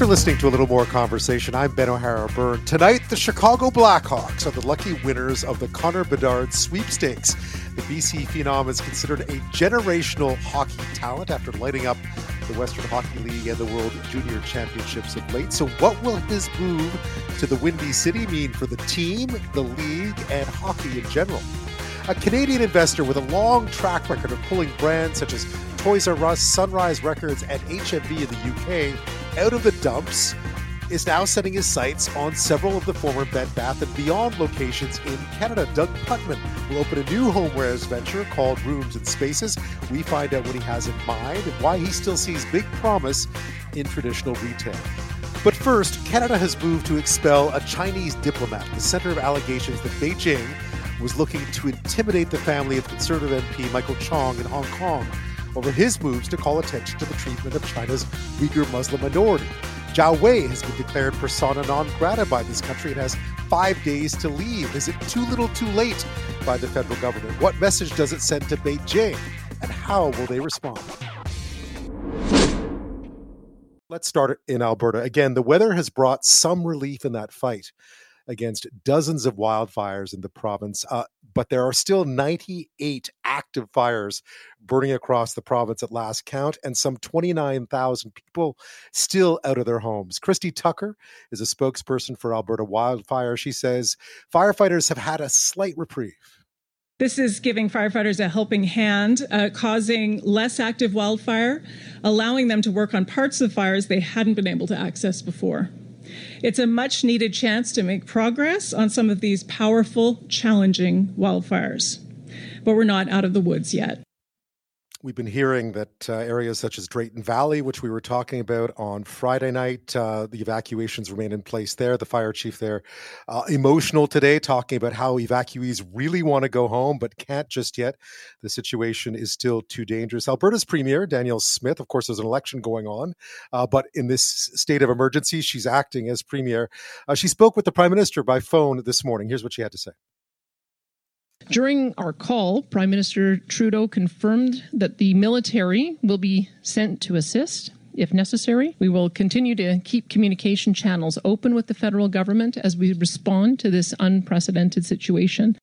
for listening to a little more conversation. I'm Ben O'Hara Byrne. Tonight, the Chicago Blackhawks are the lucky winners of the Connor Bedard sweepstakes. The BC Phenom is considered a generational hockey talent after lighting up the Western Hockey League and the World Junior Championships of late. So, what will his move to the Windy City mean for the team, the league, and hockey in general? A Canadian investor with a long track record of pulling brands such as Toys R Us, Sunrise Records, and HMV in the UK out of the dumps is now setting his sights on several of the former Bed Bath and Beyond locations in Canada. Doug Putman will open a new homewares venture called Rooms and Spaces. We find out what he has in mind and why he still sees big promise in traditional retail. But first, Canada has moved to expel a Chinese diplomat, the center of allegations that Beijing was looking to intimidate the family of Conservative MP Michael Chong in Hong Kong over his moves to call attention to the treatment of China's Uyghur Muslim minority. Zhao Wei has been declared persona non grata by this country and has five days to leave. Is it too little too late by the federal government? What message does it send to Beijing? And how will they respond? Let's start in Alberta. Again, the weather has brought some relief in that fight against dozens of wildfires in the province, uh, but there are still 98 active fires burning across the province at last count, and some 29,000 people still out of their homes. Christy Tucker is a spokesperson for Alberta Wildfire. She says firefighters have had a slight reprieve. This is giving firefighters a helping hand, uh, causing less active wildfire, allowing them to work on parts of fires they hadn't been able to access before. It's a much needed chance to make progress on some of these powerful, challenging wildfires. But we're not out of the woods yet. We've been hearing that uh, areas such as Drayton Valley, which we were talking about on Friday night, uh, the evacuations remain in place there. The fire chief there, uh, emotional today, talking about how evacuees really want to go home but can't just yet. The situation is still too dangerous. Alberta's premier, Danielle Smith, of course, there's an election going on, uh, but in this state of emergency, she's acting as premier. Uh, she spoke with the prime minister by phone this morning. Here's what she had to say. During our call, Prime Minister Trudeau confirmed that the military will be sent to assist if necessary. We will continue to keep communication channels open with the federal government as we respond to this unprecedented situation.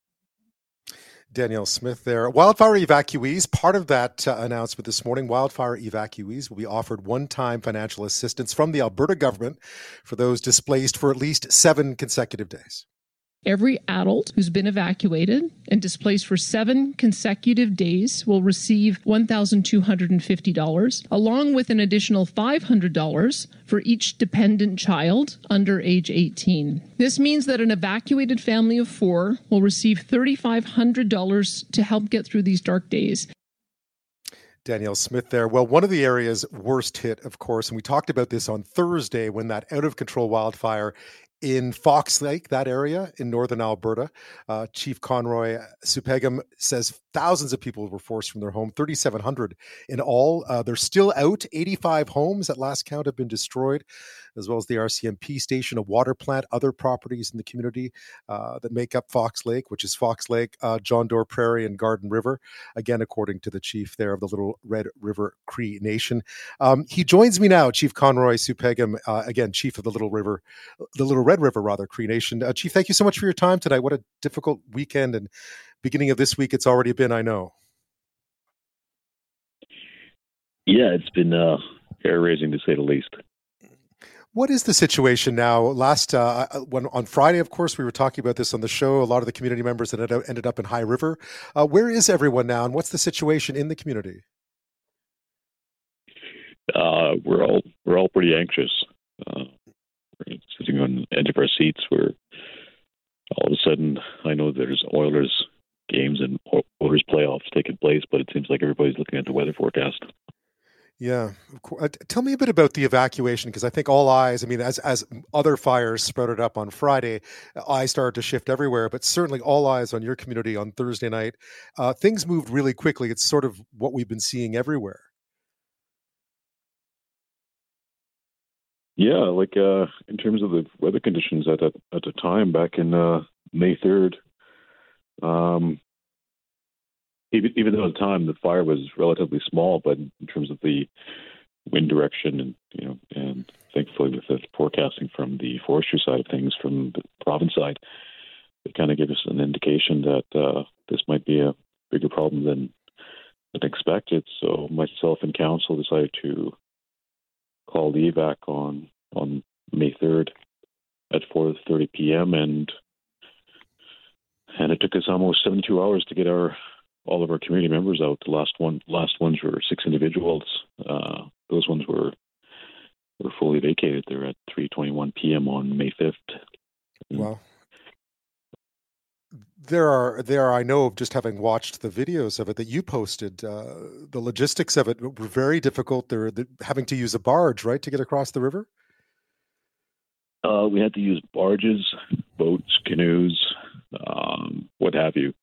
Danielle Smith there. Wildfire evacuees, part of that uh, announcement this morning, wildfire evacuees will be offered one time financial assistance from the Alberta government for those displaced for at least seven consecutive days. Every adult who's been evacuated and displaced for seven consecutive days will receive $1,250, along with an additional $500 for each dependent child under age 18. This means that an evacuated family of four will receive $3,500 to help get through these dark days. Danielle Smith there. Well, one of the areas worst hit, of course, and we talked about this on Thursday when that out of control wildfire in Fox Lake, that area in northern Alberta. Uh, Chief Conroy Sewepagaham says thousands of people were forced from their home, 3,700 in all. Uh, they're still out. 85 homes at last count have been destroyed as well as the RCMP station, a water plant, other properties in the community uh, that make up Fox Lake, which is Fox Lake, uh, John D'Or Prairie, and Garden River. Again, according to the chief there of the Little Red River Cree Nation. Um, he joins me now, Chief Conroy Sewepagaham, uh, again, chief of the Little River, the Little Red River, rather, Cree Nation. Uh, chief, thank you so much for your time tonight. What a difficult weekend and beginning of this week it's already been, I know. Yeah, it's been uh, hair raising to say the least. What is the situation now? Last uh, uh, when on Friday, of course, we were talking about this on the show. A lot of the community members that ended up in High River. Uh, where is everyone now, and what's the situation in the community? Uh, we're all we're all pretty anxious. Uh, we're sitting on the edge of our seats. Where all of a sudden, I know there's Oilers games and Oilers playoffs taking place, but it seems like everybody's looking at the weather forecast. Yeah, uh, tell me a bit about the evacuation because I think all eyes. I mean, as as other fires sprouted up on Friday, eyes started to shift everywhere. But certainly, all eyes on your community on Thursday night. Uh, things moved really quickly. It's sort of what we've been seeing everywhere. Yeah, like uh, in terms of the weather conditions at at, at the time back in uh, May third, um, even even though at the time the fire was relatively small, but in terms of the wind direction, and you know, and thankfully with the forecasting from the forestry side of things, from the province side, it kind of gave us an indication that uh, this might be a bigger problem than than expected. So myself and council decided to call the evac on on May third at 4:30 p.m. and and it took us almost 72 hours to get our all of our community members out. The last one, last ones were six individuals. Uh, those ones were were fully vacated. They're at 3:21 p.m. on May 5th. Wow. There are there are I know of just having watched the videos of it that you posted. Uh, the logistics of it were very difficult. They're, they're having to use a barge, right, to get across the river. Uh, we had to use barges, boats, canoes, um, what have you.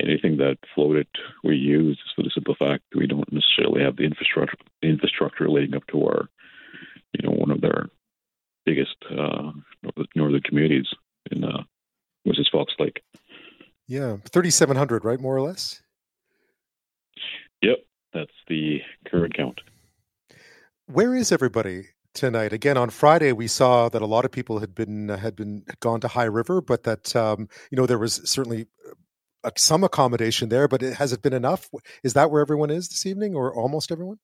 Anything that floated, we use used for the simple fact that we don't necessarily have the infrastructure infrastructure leading up to our, you know, one of their biggest uh, northern communities in uh, which is Fox Lake. Yeah, thirty seven hundred, right, more or less. Yep, that's the current count. Where is everybody tonight. Again, on Friday, we saw that a lot of people had been uh, had been had gone to High River, but that um, you know there was certainly uh, some accommodation there. But it, has it been enough? Is that where everyone is this evening, or almost everyone?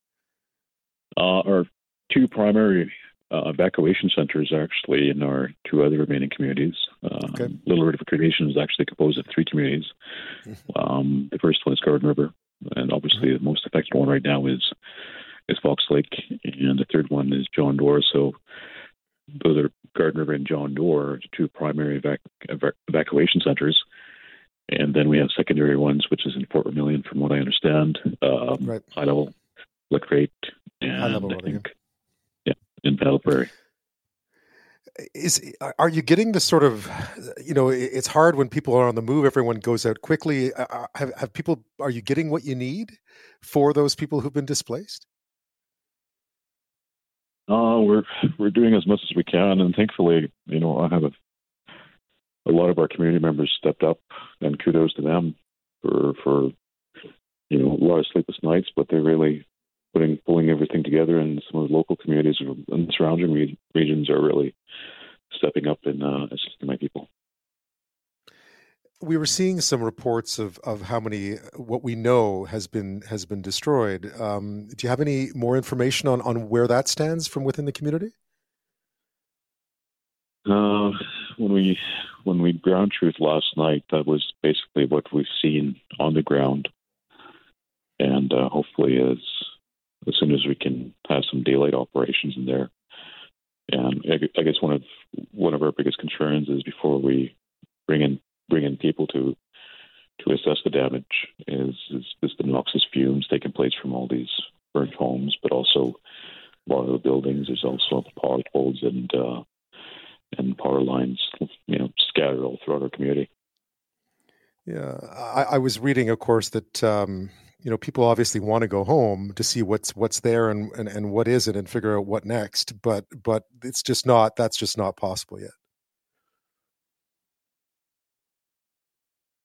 Uh, our two primary uh, evacuation centers actually in our two other remaining communities. Um, okay. Little River Cree Nation is actually composed of three communities. Mm-hmm. Um, the first one is Garden River, and obviously mm-hmm. the most affected one right now is is Fox Lake, and the third one is John D'Or. So those are Garden River and John D'Or, two primary evac- evac- evacuation centers. And then we have secondary ones, which is in Fort Vermilion, from what I understand, um, right. high level, Rate, and high level I think, yeah, in Paddle Prairie is are you getting the sort of you know it's hard when people are on the move everyone goes out quickly uh, uh, have, have people are you getting what you need for those people who've been displaced uh, we're we're doing as much as we can, and thankfully, you know, I have a a lot of our community members stepped up, and kudos to them for for you know a lot of sleepless nights, but they're really putting pulling everything together, and some of the local communities and surrounding re- regions are really stepping up and uh, assisting my people we were seeing some reports of, of how many what we know has been has been destroyed. Um, do you have any more information on, on where that stands from within the community? Uh, when we when we ground truth last night, that was basically what we've seen on the ground, and uh, hopefully as as soon as we can have some daylight operations in there. And I guess one of one of our biggest concerns is before we bring in bring in people to to assess the damage is, is, is the noxious fumes taking place from all these burnt homes, but also a lot of the buildings. There's also power poles and uh, and power lines, you know, scattered all throughout our community. Yeah, I, I was reading, of course, that um, you know people obviously want to go home to see what's what's there and, and and what is it and figure out what next. But but it's just not that's just not possible yet.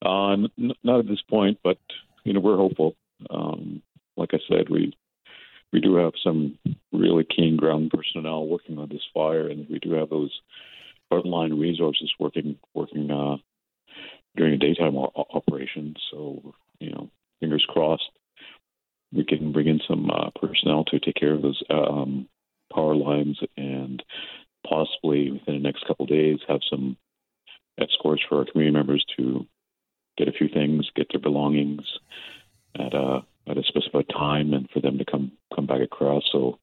Uh, n- not at this point, but you know we're hopeful. Um, like I said, we we do have some really keen ground personnel working on this fire, and we do have those frontline resources working working uh, during the daytime o- operation. So you know, fingers crossed, we can bring in some uh, personnel to take care of those um, power lines, and possibly within the next couple of days have some escorts for our community members to get a few things, get their belongings at a at a specified time, and for them to come come back across. So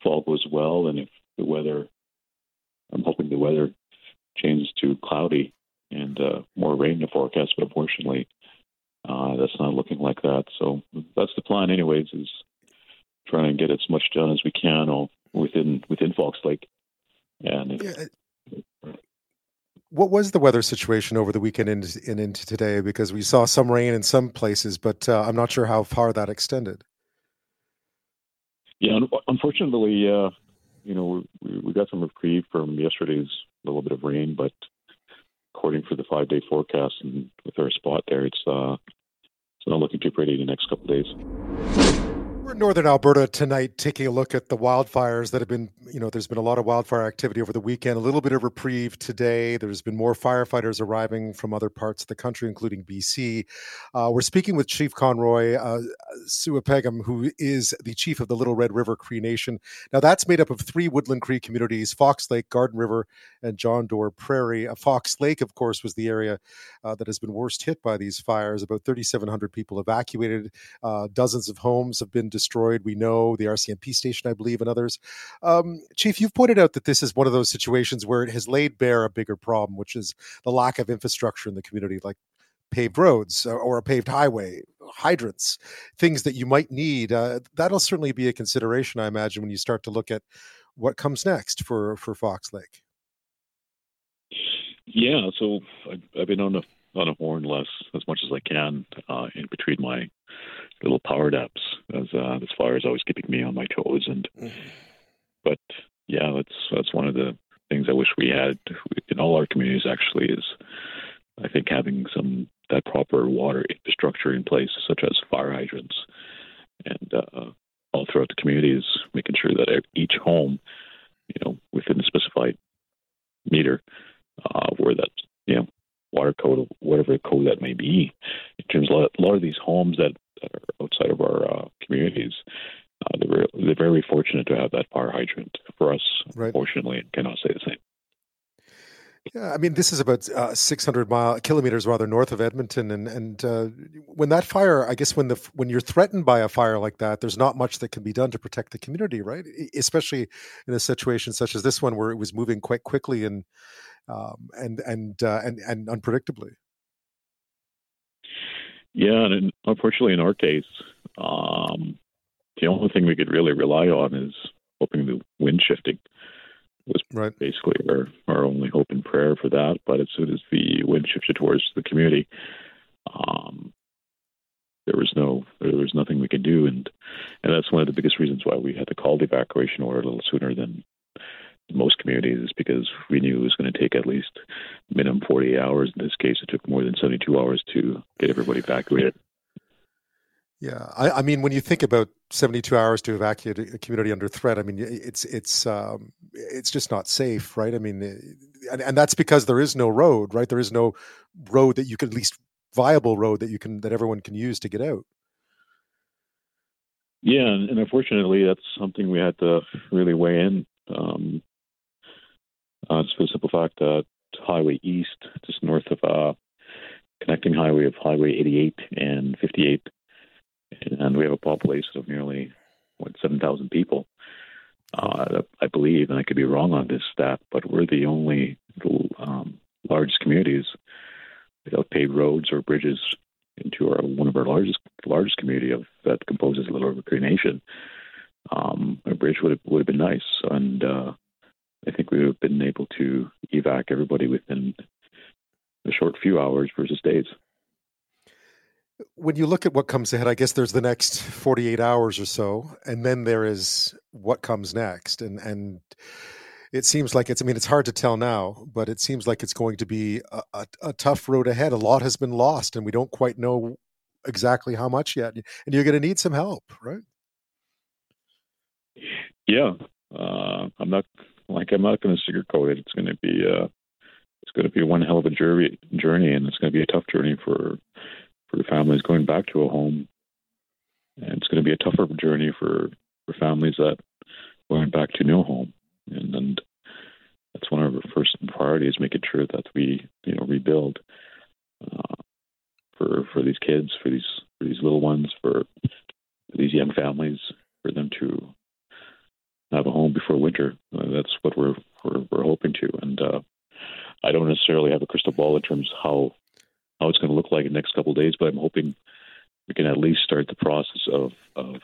if all goes well, and if the weather, I'm hoping the weather changes to cloudy and uh, more rain to forecast, but unfortunately, uh, that's not looking like that. So that's the plan, anyways, is trying to get as much done as we can all within within Fox Lake. And if, yeah what was the weather situation over the weekend and, into today? Because we saw some rain in some places, but uh, I'm not sure how far that extended. Yeah, unfortunately, uh, you know, we, we got some reprieve from yesterday's little bit of rain, but according for the five day forecast and with our spot there, it's uh, it's not looking too pretty in the next couple days. We're in northern Alberta tonight, taking a look at the wildfires that have been, you know, there's been a lot of wildfire activity over the weekend, a little bit of reprieve today. There's been more firefighters arriving from other parts of the country, including BC. Uh, we're speaking with Chief Conroy uh, Sewepagaham, who is the chief of the Little Red River Cree Nation. Now, that's made up of three Woodland Cree communities Fox Lake, Garden River, and John D'Or Prairie. Uh, Fox Lake, of course, was the area uh, that has been worst hit by these fires. About 3,700 people evacuated, uh, dozens of homes have been destroyed. We know the RCMP station, I believe, and others. Um, Chief, you've pointed out that this is one of those situations where it has laid bare a bigger problem, which is the lack of infrastructure in the community, like paved roads or a paved highway, hydrants, things that you might need. Uh, that'll certainly be a consideration, I imagine, when you start to look at what comes next for for Fox Lake. Yeah, so I've, I've been on a on a horn less as much as I can uh, in between my little power naps, as uh, this fire is always keeping me on my toes. And mm-hmm. but yeah, that's that's one of the things I wish we had in all our communities. Actually, is I think having some that proper water infrastructure in place, such as fire hydrants, and uh, all throughout the communities, making sure that each home, you know, within a specified meter, uh, where that you know water code, whatever code that may be. In terms of a lot of these homes that, that are outside of our uh, communities, uh, they're, they're very fortunate to have that fire hydrant. For us, right. unfortunately, cannot say the same. Yeah, I mean, this is about uh, 600 mile kilometers rather north of Edmonton, and and uh, when that fire, I guess when the when you're threatened by a fire like that, there's not much that can be done to protect the community, right? Especially in a situation such as this one, where it was moving quite quickly and um, and and uh, and and unpredictably. Yeah, and unfortunately, in our case, um, the only thing we could really rely on is hoping the wind shifting was right. basically our, our only hope and prayer for that. But as soon as the wind shifted towards the community, um, there was no there was nothing we could do, and and that's one of the biggest reasons why we had to call the evacuation order a little sooner than most communities is because we knew it was going to take at least minimum 48 hours. In this case, it took more than 72 hours to get everybody evacuated. Yeah, I, I, mean, when you think about 72 hours to evacuate a community under threat, I mean, it's it's um, it's just not safe, right? I mean, and, and that's because there is no road, right? There is no road that you can at least viable road that you can that everyone can use to get out. Yeah, and, and unfortunately, that's something we had to really weigh in. Um, uh, just for the simple fact that Highway East, just north of uh, connecting highway of Highway 88 and 58, and we have a population of nearly what 7,000 people. Uh, I believe, and I could be wrong on this stat, but we're the only um, largest communities without paved roads or bridges into our one of our largest largest community of that composes a Little River Cree Nation. Um, a bridge would have, would have been nice, and uh, I think we would have been able to evac everybody within a short few hours versus days. When you look at what comes ahead, I guess there's the next 48 hours or so, and then there is what comes next. And and it seems like it's, I mean, it's hard to tell now, but it seems like it's going to be a, a, a tough road ahead. A lot has been lost, and we don't quite know exactly how much yet. And you're going to need some help, right? Yeah. Uh, I'm not like I'm not going to sugarcoat it. It's going to be uh, it's going to be one hell of a journey, journey, and it's going to be a tough journey for for families going back to a home, and it's going to be a tougher journey for for families that going back to no home, and and that's one of our first priorities, making sure that we you know rebuild uh, for for these kids, for these for these little ones, for these young families, for them to have a home before winter. Uh, that's what we're, we're, we're hoping to. And uh, I don't necessarily have a crystal ball in terms of how how it's going to look like in the next couple of days, but I'm hoping we can at least start the process of of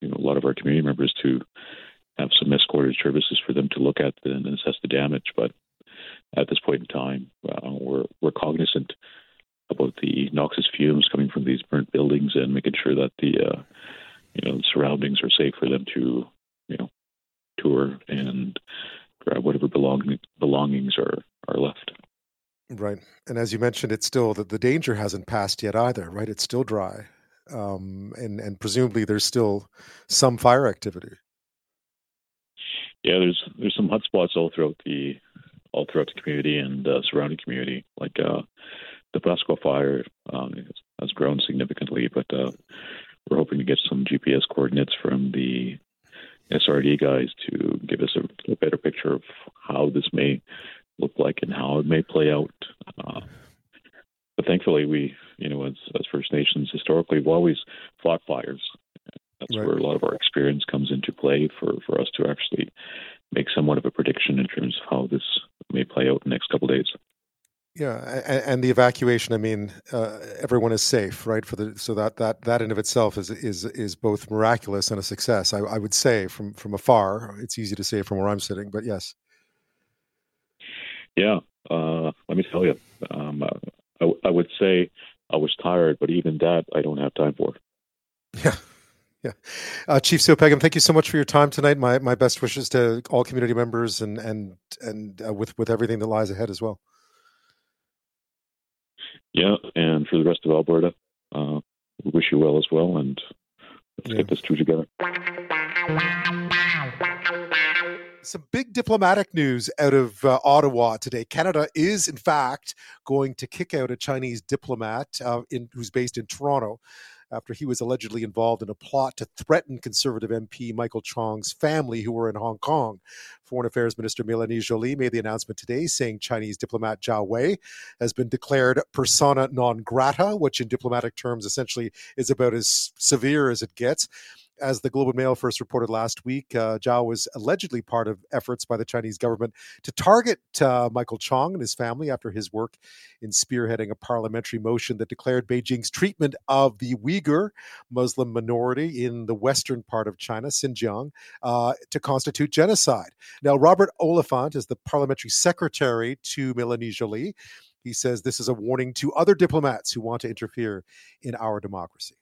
you know a lot of our community members to have some escorted services for them to look at and assess the damage. But at this point in time, uh, we're we're cognizant about the noxious fumes coming from these burnt buildings and making sure that the uh, you know the surroundings are safe for them to you know tour and grab whatever belong, belongings are, are left. Right. And as you mentioned, it's still that the danger hasn't passed yet either, right? It's still dry. um, and and presumably there's still some fire activity. Yeah, there's there's some hot spots all throughout the all throughout the community and uh, surrounding community. Like uh, the Pasqua fire um, has grown significantly, but uh, we're hoping to get some GPS coordinates from the SRD guys to give us a, a, better picture of how this may look like and how it may play out. Uh, but thankfully, we, you know, as, as First Nations, historically, we've always fought fires. That's right. where a lot of our experience comes into play for, for us to actually make somewhat of a prediction in terms of how this may play out in the next couple of days. Yeah, and, and, the evacuation. I mean, uh, everyone is safe, right? For the so that that that in of itself is is is both miraculous and a success. I, I would say from from afar. It's easy to say from where I'm sitting, but yes. Yeah, uh, let me tell you, um, I, I would say I was tired, but even that I don't have time for. Yeah. Yeah. Uh, Chief Sewepagaham, thank you so much for your time tonight. My my best wishes to all community members and and and uh, with with everything that lies ahead as well. Yeah, and for the rest of Alberta, uh, we wish you well as well, and let's yeah. get this through together. Some big diplomatic news out of uh, Ottawa today. Canada is, in fact, going to kick out a Chinese diplomat uh, in, who's based in Toronto after he was allegedly involved in a plot to threaten Conservative MP Michael Chong's family who were in Hong Kong. Foreign Affairs Minister Melanie Joly made the announcement today saying Chinese diplomat Zhao Wei has been declared persona non grata, which in diplomatic terms essentially is about as severe as it gets. As the Globe and Mail first reported last week, uh, Zhao was allegedly part of efforts by the Chinese government to target uh, Michael Chong and his family after his work in spearheading a parliamentary motion that declared Beijing's treatment of the Uyghur Muslim minority in the western part of China, Xinjiang, uh, to constitute genocide. Now, Robert Oliphant is the parliamentary secretary to Melanie Joly. He says this is a warning to other diplomats who want to interfere in our democracy.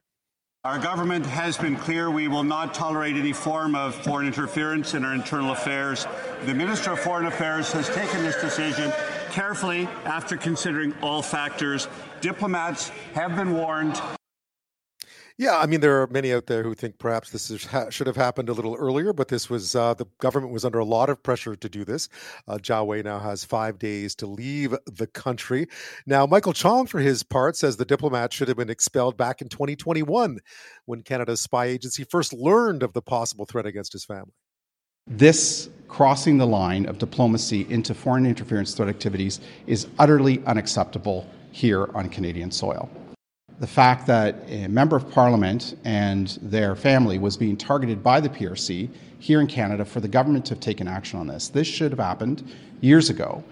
Our government has been clear we will not tolerate any form of foreign interference in our internal affairs. The Minister of Foreign Affairs has taken this decision carefully after considering all factors. Diplomats have been warned. Yeah, I mean, there are many out there who think perhaps this is, ha- should have happened a little earlier, but this was uh, the government was under a lot of pressure to do this. Uh, Zhao Wei now has five days to leave the country. Now, Michael Chong, for his part, says the diplomat should have been expelled back in 2021 when Canada's spy agency first learned of the possible threat against his family. This crossing the line of diplomacy into foreign interference threat activities is utterly unacceptable here on Canadian soil the fact that a member of parliament and their family was being targeted by the PRC here in Canada for the government to have taken action on this. This should have happened years ago.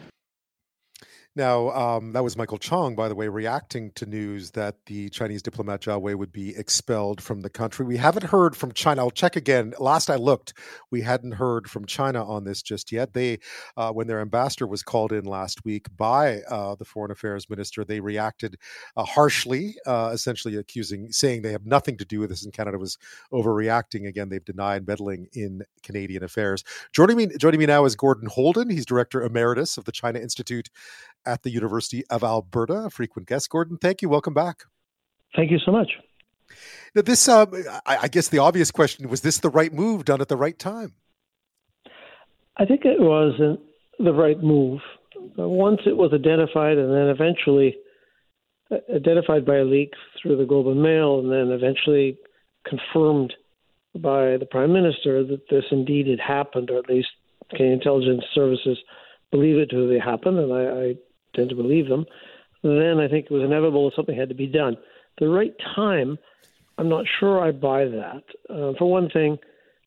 Now, um, that was Michael Chong, by the way, reacting to news that the Chinese diplomat Zhao Wei would be expelled from the country. We haven't heard from China. I'll check again. Last I looked, we hadn't heard from China on this just yet. They, uh, when their ambassador was called in last week by uh, the foreign affairs minister, they reacted uh, harshly, uh, essentially accusing, saying they have nothing to do with this, and Canada was overreacting. Again, they've denied meddling in Canadian affairs. Joining me, joining me now is Gordon Houlden. He's director emeritus of the China Institute at the University of Alberta, a frequent guest. Gordon, thank you. Welcome back. Thank you so much. Now, this, uh, I guess, the obvious question was: This the right move done at the right time? I think it was the right move. Once it was identified, and then eventually uh, identified by a leak through the Globe and Mail, and then eventually confirmed by the Prime Minister that this indeed had happened, or at least Canadian intelligence services believe it to have happened, and I, I tend to believe them, then I think it was inevitable that something had to be done. The right time, I'm not sure I buy that. Uh, for one thing,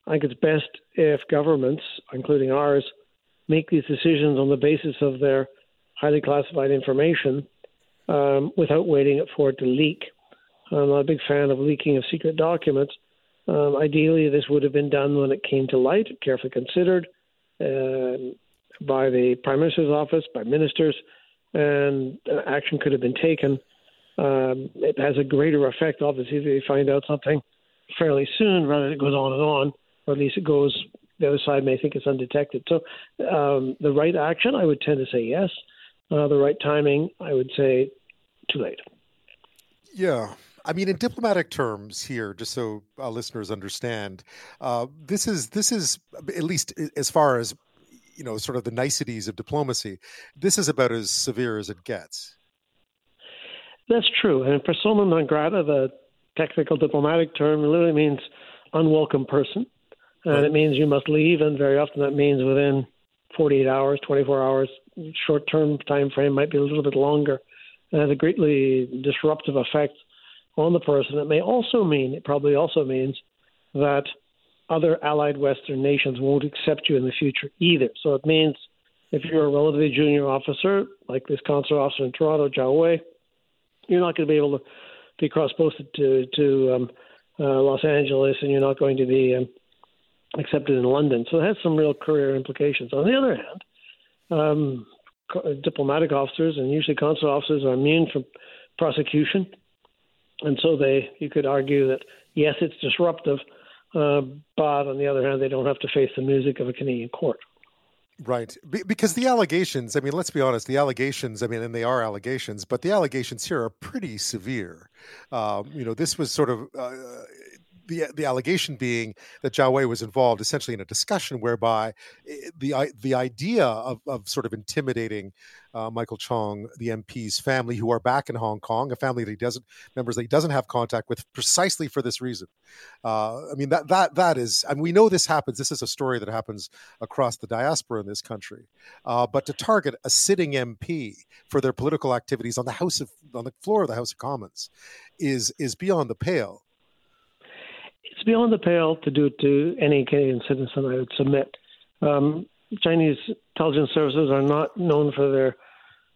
I think it's best if governments, including ours, make these decisions on the basis of their highly classified information um, without waiting for it to leak. I'm not a big fan of leaking of secret documents. Um, ideally, this would have been done when it came to light, carefully considered, uh, by the Prime Minister's office, by ministers, and action could have been taken. Um, it has a greater effect, obviously, if they find out something fairly soon rather than it goes on and on, or at least it goes, the other side may think it's undetected. So um, the right action, I would tend to say yes. Uh, the right timing, I would say too late. Yeah. I mean, in diplomatic terms, here, just so listeners understand, uh, this is this is at least as far as you know, sort of the niceties of diplomacy. This is about as severe as it gets. That's true, and persona non grata, the technical diplomatic term, literally means unwelcome person, and right. it means you must leave, and very often that means within 48 hours, 24 hours. Short-term time frame might be a little bit longer, and has a greatly disruptive effect on the person. It may also mean, it probably also means that other allied Western nations won't accept you in the future either. So it means if you're a relatively junior officer, like this consular officer in Toronto, Zhao Wei, you're not going to be able to be cross-posted to to um, uh, Los Angeles, and you're not going to be um, accepted in London. So it has some real career implications. On the other hand, um, diplomatic officers and usually consular officers are immune from prosecution, and so they you could argue that yes, it's disruptive, uh, but on the other hand, they don't have to face the music of a Canadian court. Right. Be- because the allegations, I mean, let's be honest, the allegations, I mean, and they are allegations, but the allegations here are pretty severe. Um, you know, this was sort of uh, the the allegation being that Zhao Wei was involved essentially in a discussion whereby eh, the the idea of, of sort of intimidating uh, Michael Chong, the MP's family, who are back in Hong Kong, a family that he doesn't members that he doesn't have contact with, precisely for this reason. Uh, I mean that that that is, and we know this happens. This is a story that happens across the diaspora in this country. Uh, but to target a sitting MP for their political activities on the House of on the floor of the House of Commons is is beyond the pale it's beyond the pale to do it to any Canadian citizen, I would submit. Um, Chinese intelligence services are not known for their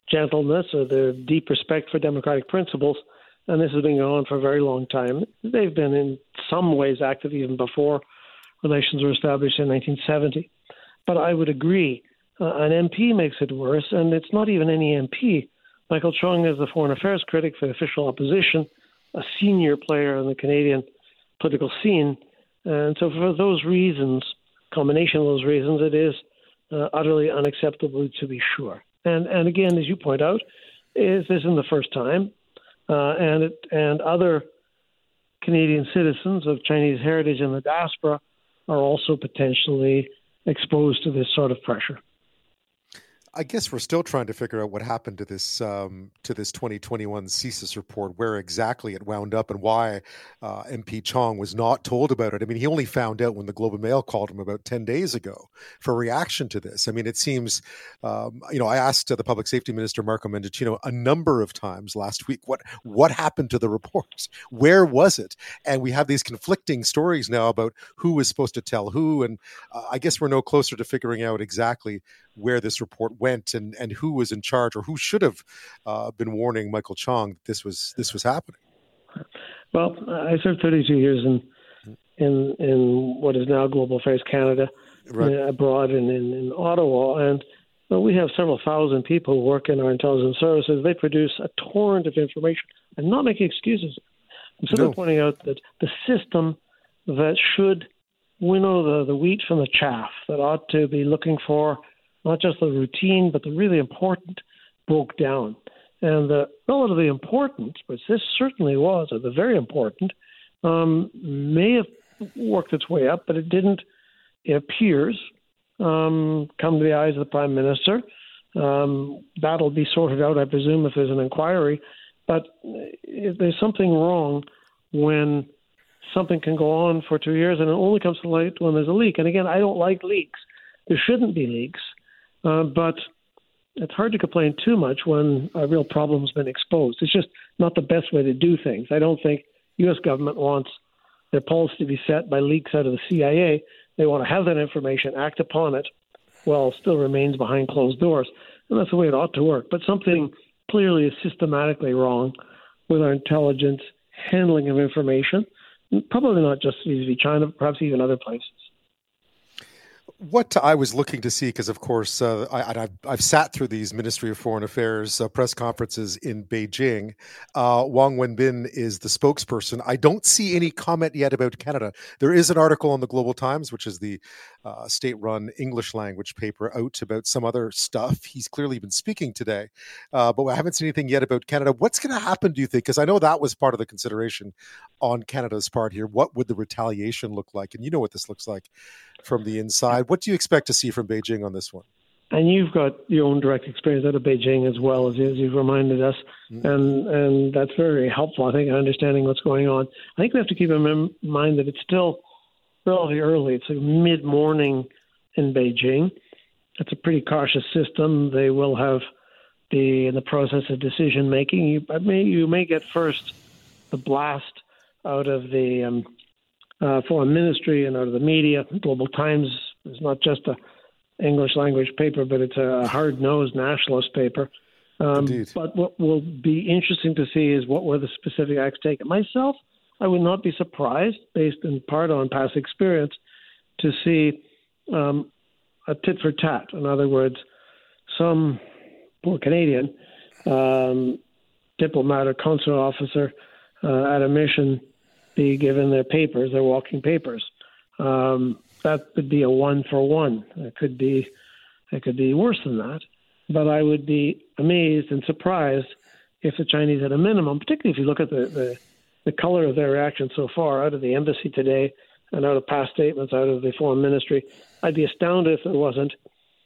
gentleness or their deep respect for democratic principles, and this has been going on for a very long time. They've been in some ways active even before relations were established in 1970. But I would agree, uh, an MP makes it worse, and it's not even any MP. Michael Chong is the foreign affairs critic for the official opposition, a senior player in the Canadian political scene. And so, for those reasons, combination of those reasons, it is uh, utterly unacceptable to be sure. And and again, as you point out, is this isn't the first time, uh, and it, and other Canadian citizens of Chinese heritage in the diaspora are also potentially exposed to this sort of pressure. I guess we're still trying to figure out what happened to this um, to this 2021 CSIS report, where exactly it wound up, and why uh, MP Chong was not told about it. I mean, he only found out when the Globe and Mail called him about 10 days ago for reaction to this. I mean, it seems, um, you know, I asked uh, the Public Safety Minister Marco Mendicino a number of times last week, what what happened to the report? Where was it? And we have these conflicting stories now about who was supposed to tell who, and uh, I guess we're no closer to figuring out exactly where this report went and, and who was in charge or who should have uh, been warning Michael Chong that this was this was happening. Well, I served 32 years in in in what is now Global Affairs Canada, right. uh, abroad and in, in Ottawa, and well, we have several thousand people who work in our intelligence services. They produce a torrent of information. I'm not making excuses. I'm simply no. pointing out that the system that should winnow the, the wheat from the chaff, that ought to be looking for not just the routine, but the really important broke down. And the relatively important, which this certainly was, or the very important, um, may have worked its way up, but it didn't, it appears, um, come to the eyes of the Prime Minister. Um, that'll be sorted out, I presume, if there's an inquiry. But if there's something wrong when something can go on for two years and it only comes to light when there's a leak. And again, I don't like leaks. There shouldn't be leaks. Uh, but it's hard to complain too much when a real problem's been exposed. It's just not the best way to do things. I don't think U.S. government wants their policy to be set by leaks out of the CIA. They want to have that information, act upon it, while still remains behind closed doors. And that's the way it ought to work. But something clearly is systematically wrong with our intelligence handling of information, probably not just vis-a-vis China, perhaps even other places. What I was looking to see, because of course uh, I, have I've sat through these Ministry of Foreign Affairs uh, press conferences in Beijing. Uh, Wang Wenbin is the spokesperson. I don't see any comment yet about Canada. There is an article on the Global Times, which is the uh, state-run English language paper, out about some other stuff. He's clearly been speaking today, uh, but I haven't seen anything yet about Canada. What's going to happen? Do you think? Because I know that was part of the consideration on Canada's part here. What would the retaliation look like? And you know what this looks like from the inside. What do you expect to see from Beijing on this one? And you've got your own direct experience out of Beijing as well as, as you've reminded us, mm-hmm. and and that's very helpful. I think in understanding what's going on. I think we have to keep in mind that it's still relatively early. It's like mid morning in Beijing. It's a pretty cautious system. They will have the in the process of decision making. You may you may get first the blast out of the um, uh, foreign ministry and out of the media. Global Times is not just a English language paper, but it's a hard nosed nationalist paper. Um, but what will be interesting to see is what were the specific acts taken. Myself, I would not be surprised, based in part on past experience, to see um, a tit for tat. In other words, some poor Canadian um, diplomat or consular officer uh, at a mission be given their papers, their walking papers. Um, that would be a one for one. It could be, it could be worse than that. But I would be amazed and surprised if the Chinese, at a minimum, particularly if you look at the, the, the color of their reaction so far out of the embassy today and out of past statements out of the foreign ministry, I'd be astounded if there wasn't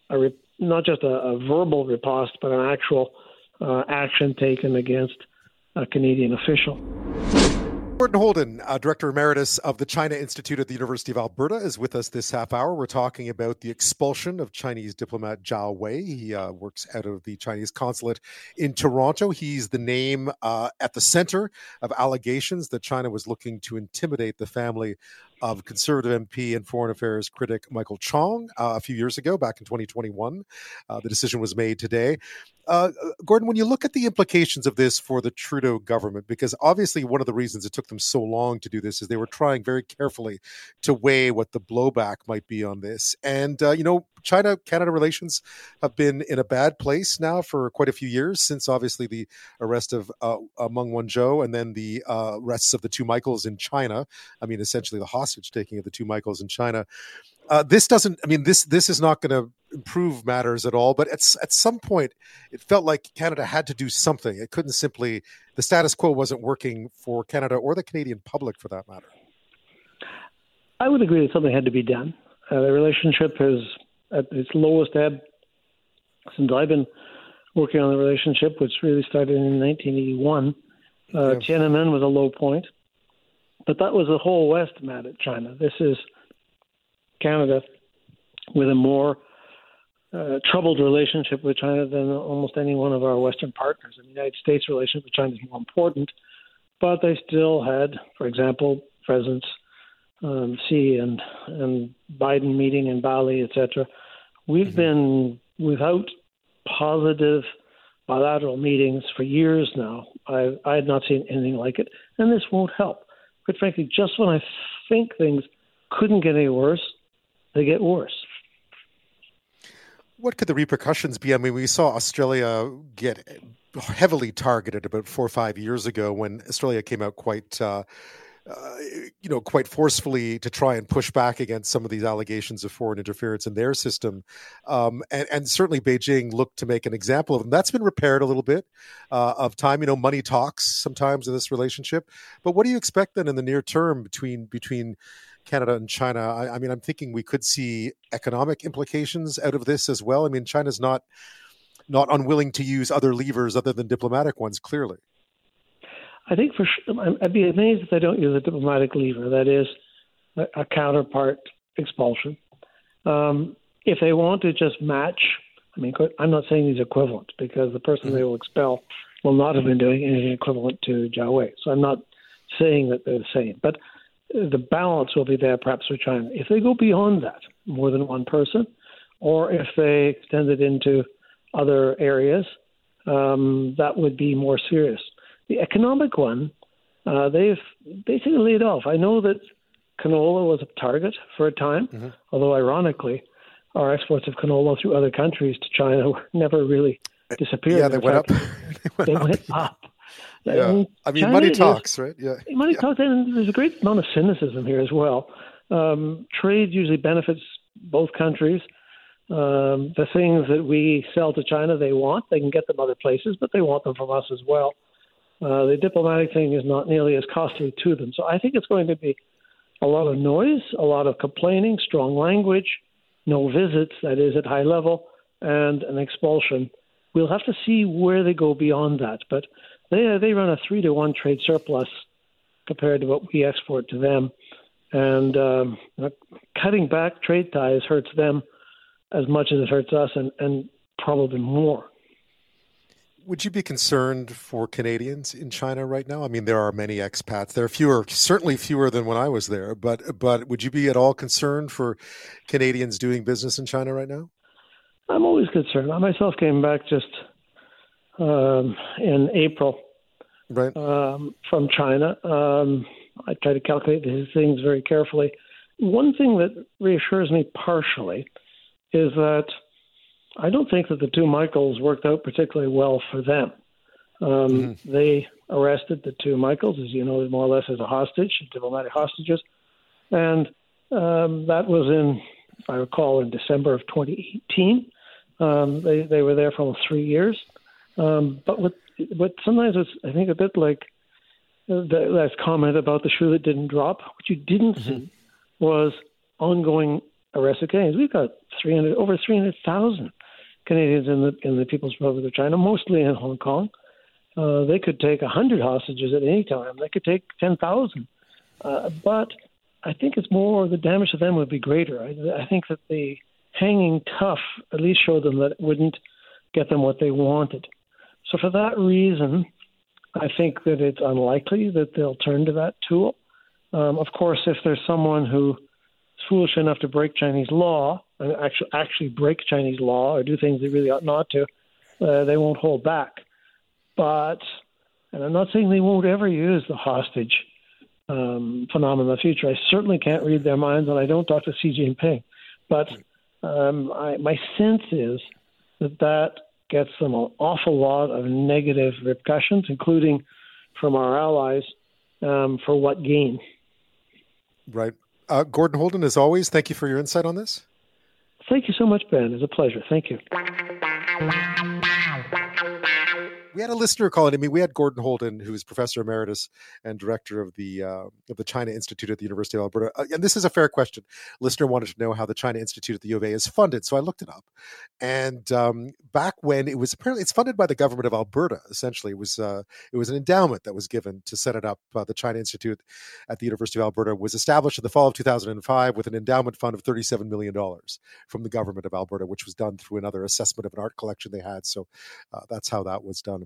a re- not just a, a verbal riposte, but an actual uh, action taken against a Canadian official. Gordon Houlden, uh, Director Emeritus of the China Institute at the University of Alberta, is with us this half hour. We're talking about the expulsion of Chinese diplomat Zhao Wei. He uh, works out of the Chinese consulate in Toronto. He's the name uh, at the center of allegations that China was looking to intimidate the family of conservative MP and foreign affairs critic Michael Chong uh, a few years ago, back in 2021. Uh, the decision was made today. Uh, uh, Gordon, when you look at the implications of this for the Trudeau government, because obviously one of the reasons it took them so long to do this is they were trying very carefully to weigh what the blowback might be on this. And, uh, you know, China Canada relations have been in a bad place now for quite a few years since obviously the arrest of uh, uh Meng Wanzhou and then the uh, arrests of the two Michaels in China. I mean, essentially the hostage taking of the two Michaels in China. Uh, this doesn't. I mean, this this is not going to improve matters at all. But at at some point, it felt like Canada had to do something. It couldn't simply the status quo wasn't working for Canada or the Canadian public, for that matter. I would agree that something had to be done. Uh, the relationship is at its lowest ebb since I've been working on the relationship, which really started in 1981. Uh, yeah. Tiananmen was a low point, but that was the whole West mad at China. This is Canada with a more uh, troubled relationship with China than almost any one of our Western partners. the United States' relationship with China is more important, but they still had, for example, Presidents um, Xi and and Biden meeting in Bali, etc. We've mm-hmm. been without positive bilateral meetings for years now. I, I had not seen anything like it, and this won't help. Quite frankly, just when I think things couldn't get any worse, they get worse. What could the repercussions be? I mean, we saw Australia get heavily targeted about four or five years ago when Australia came out quite. Uh, uh, you know, quite forcefully to try and push back against some of these allegations of foreign interference in their system. Um, and, and, certainly Beijing looked to make an example of them. That's been repaired a little bit uh, of time. You know, money talks sometimes in this relationship. But what do you expect then in the near term between between Canada and China. I, I, mean, I'm thinking we could see economic implications out of this as well. I mean, China's not not unwilling to use other levers other than diplomatic ones. Clearly, I think for sure, I'd be amazed if they don't use a diplomatic lever. That is a, counterpart expulsion. Um, if they want to just match, I mean, I'm not saying he's equivalent because the person mm-hmm. they will expel will not have been doing anything equivalent to Zhao Wei. So I'm not saying that they're the same, but the balance will be there perhaps for China. If they go beyond that, more than one person, or if they extend it into other areas, um, that would be more serious. The economic one, uh, they've basically laid off. I know that canola was a target for a time, mm-hmm. although ironically, our exports of canola through other countries to China never really disappeared. Yeah, they went, fact, they went, they up. went up. Yeah. I mean, China money is- talks, right? Yeah. Money Yeah. talks, and there's a great amount of cynicism here as well. Um, trade usually benefits both countries. Um, the things that we sell to China, they want. They can get them other places, but they want them from us as well. Uh, the diplomatic thing is not nearly as costly to them. So I think it's going to be a lot of noise, a lot of complaining, strong language, no visits, that is at high level, and an expulsion. We'll have to see where they go beyond that. But they they run a three to one trade surplus compared to what we export to them, and um, cutting back trade ties hurts them as much as it hurts us, and, and probably more. Would you be concerned for Canadians in China right now? I mean, there are many expats. There are fewer, certainly fewer than when I was there. But but would you be at all concerned for Canadians doing business in China right now? I'm always concerned. I myself came back just um, in April Right. um, from China. Um, I try to calculate these things very carefully. One thing that reassures me partially is that I don't think that the two Michaels worked out particularly well for them. Um, They arrested the two Michaels, as you know, more or less as a hostage, diplomatic hostages, and um, that was in, I recall, in December of 2018. Um, they they were there for almost three years. Um, but what what sometimes it's I think a bit like uh, that, that comment about the shoe that didn't drop. What you didn't see was ongoing arrest arrested Canadians. We've got 300 over 300,000 Canadians in the in the People's Republic of China, mostly in Hong Kong. Uh, they could take a 100 hostages at any time. They could take 10,000. Uh, but I think it's more the damage to them would be greater. I, I think that the hanging tough at least showed them that it wouldn't get them what they wanted. So for that reason, I think that it's unlikely that they'll turn to that tool. Um, of course, if there's someone who is foolish enough to break Chinese law, actually actually break Chinese law or do things they really ought not to, uh, they won't hold back. But, and I'm not saying they won't ever use the hostage um, phenomenon in the future. I certainly can't read their minds, and I don't talk to Xi Jinping. But um, I, my sense is that that gets them an awful lot of negative repercussions, including from our allies, um, for what gain? Right. Uh, Gordon Houlden, as always, thank you for your insight on this. Thank you so much, Ben. It's a pleasure. Thank you. We had a listener calling. I mean, we had Gordon Houlden, who is professor emeritus and director of the uh, of the China Institute at the University of Alberta. Uh, and this is a fair question. Listener wanted to know how the China Institute at the U of A is funded, so I looked it up. And um, back when it was apparently it's funded by the government of Alberta. Essentially, it was uh, it was an endowment that was given to set it up. Uh, the China Institute at the University of Alberta was established in the fall of 2005 with an endowment fund of 37 million dollars from the government of Alberta, which was done through another assessment of an art collection they had. So uh, that's how that was done.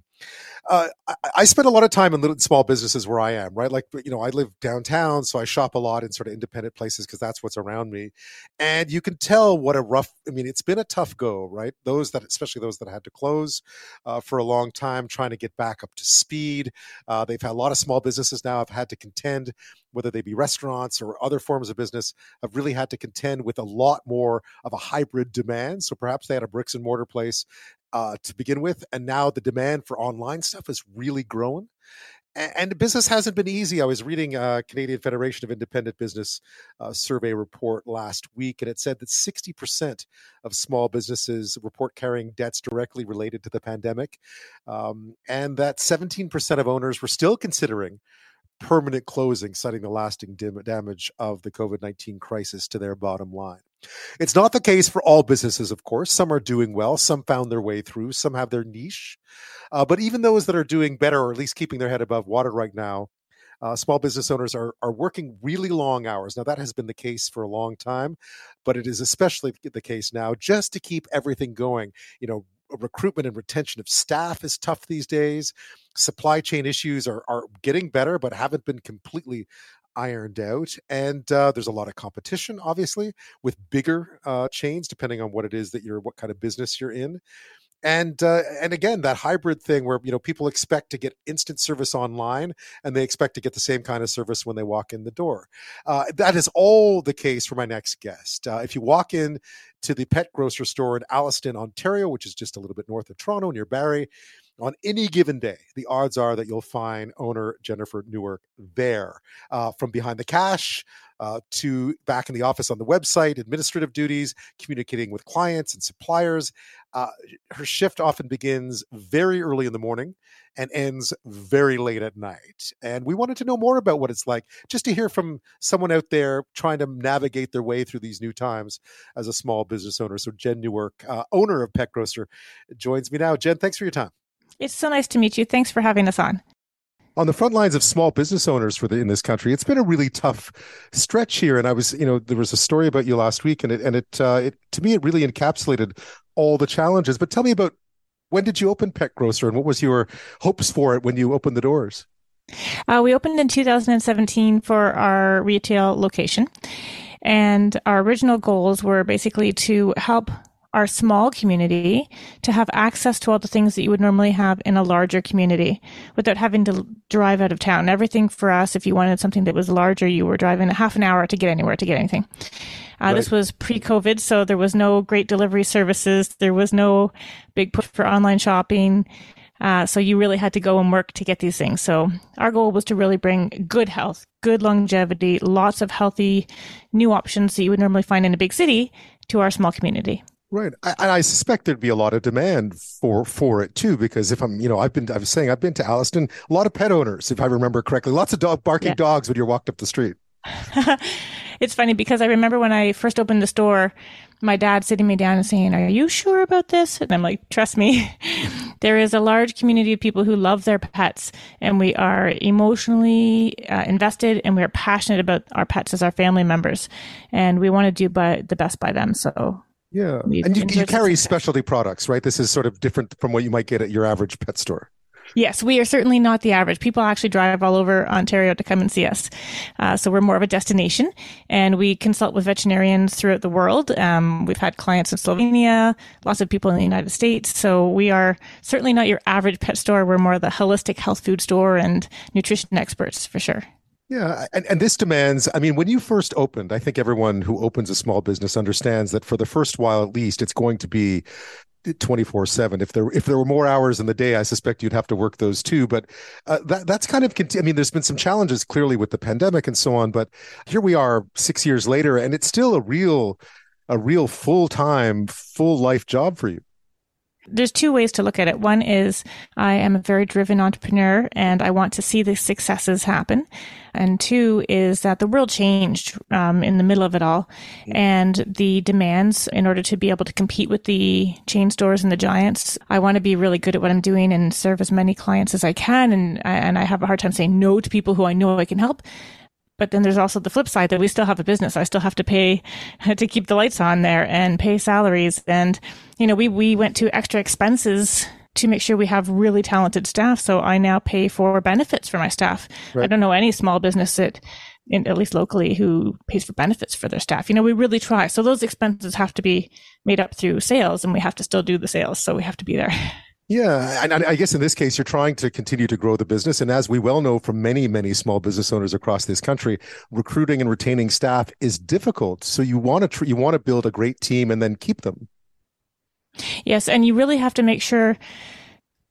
Uh, I, I spend a lot of time in little small businesses where I am, right? Like, you know, I live downtown, so I shop a lot in sort of independent places because that's what's around me. And you can tell what a rough, I mean, it's been a tough go, right? Those that, especially those that had to close uh, for a long time, trying to get back up to speed. Uh, they've had a lot of small businesses now have had to contend, whether they be restaurants or other forms of business, have really had to contend with a lot more of a hybrid demand. So perhaps they had a bricks and mortar place uh, to begin with, and now the demand for online stuff is really growing. And, business hasn't been easy. I was reading a Canadian Federation of Independent Business uh, survey report last week, and it said that 60% of small businesses report carrying debts directly related to the pandemic, um, and that 17% of owners were still considering permanent closing, citing the lasting damage of the COVID 19 crisis to their bottom line. It's not the case for all businesses, of course. Some are doing well, some found their way through, some have their niche. Uh, but even those that are doing better, or at least keeping their head above water right now, uh, small business owners are, are working really long hours. Now, that has been the case for a long time, but it is especially the case now just to keep everything going. You know, recruitment and retention of staff is tough these days. Supply chain issues are, are getting better, but haven't been completely ironed out. And uh, there's a lot of competition, obviously, with bigger uh, chains, depending on what it is that you're, what kind of business you're in. and uh, and again that hybrid thing where you know people expect to get instant service online and they expect to get the same kind of service when they walk in the door uh, that is all the case for my next guest uh, if you walk in to the pet grocer store in alliston ontario which is just a little bit north of toronto near barrie on any given day, the odds are that you'll find owner Jennifer Newark there. Uh, from behind the cash uh, to back in the office on the website, administrative duties, communicating with clients and suppliers. Uh, her shift often begins very early in the morning and ends very late at night. And we wanted to know more about what it's like, just to hear from someone out there trying to navigate their way through these new times as a small business owner. So, Jenn Newark, uh, owner of Pet Grocer, joins me now. Jen, thanks for your time. It's so nice to meet you. Thanks for having us on on the front lines of small business owners for the in this country. It's been a really tough stretch here, and I was, you know, there was a story about you last week, and it and it, uh, it to me it really encapsulated all the challenges. But tell me about when did you open Pet Grocer, and what was your hopes for it when you opened the doors? Uh, we opened in 2017 for our retail location. And our original goals were basically to help our small community to have access to all the things that you would normally have in a larger community without having to drive out of town. Everything for us, if you wanted something that was larger, you were driving a half an hour to get anywhere to get anything. Uh, right. This was pre COVID, so there was no great delivery services. There was no big push for online shopping. Uh, so you really had to go and work to get these things. So our goal was to really bring good health, good longevity, lots of healthy new options that you would normally find in a big city to our small community. Right, I, and I suspect there'd be a lot of demand for for it too, because if I'm, you know, I've been, I was saying, I've been to Alliston, a lot of pet owners, if I remember correctly, lots of dog barking yeah. dogs when you're walked up the street. it's funny because I remember when I first opened the store, my dad sitting me down and saying, "Are you sure about this?" And I'm like, "Trust me, there is a large community of people who love their pets, and we are emotionally uh, invested, and we are passionate about our pets as our family members, and we want to do by, the best by them." So yeah. And you, you carry specialty products, right? This is sort of different from what you might get at your average pet store. Yes, we are certainly not the average. People actually drive all over Ontario to come and see us. Uh, so we're more of a destination and we consult with veterinarians throughout the world. Um, we've had clients in Slovenia, lots of people in the United States. So we are certainly not your average pet store. We're more of the holistic health food store and nutrition experts for sure. Yeah, and, and this demands, I mean, when you first opened, I think everyone who opens a small business understands that for the first while at least, it's going to be 24 7 if there if there were more hours in the day i suspect you'd have to work those too but uh, that that's kind of i mean there's been some challenges clearly with the pandemic and so on but here we are 6 years later and it's still a real a real full-time full life job for you there's two ways to look at it. One is I am a very driven entrepreneur and I want to see the successes happen. And two is that the world changed um, in the middle of it all. And the demands in order to be able to compete with the chain stores and the giants, I want to be really good at what I'm doing and serve as many clients as I can. And, and I have a hard time saying no to people who I know I can help. But then there's also the flip side that we still have a business. I still have to pay to keep the lights on there and pay salaries. And, you know, we, we went to extra expenses to make sure we have really talented staff. So I now pay for benefits for my staff. Right. I don't know any small business that, in, at least locally, who pays for benefits for their staff. You know, we really try. So those expenses have to be made up through sales and we have to still do the sales. So we have to be there. Yeah, and I guess in this case, you're trying to continue to grow the business. And as we well know from many, many small business owners across this country, recruiting and retaining staff is difficult. So you want to tr- you want to build a great team and then keep them. Yes, and you really have to make sure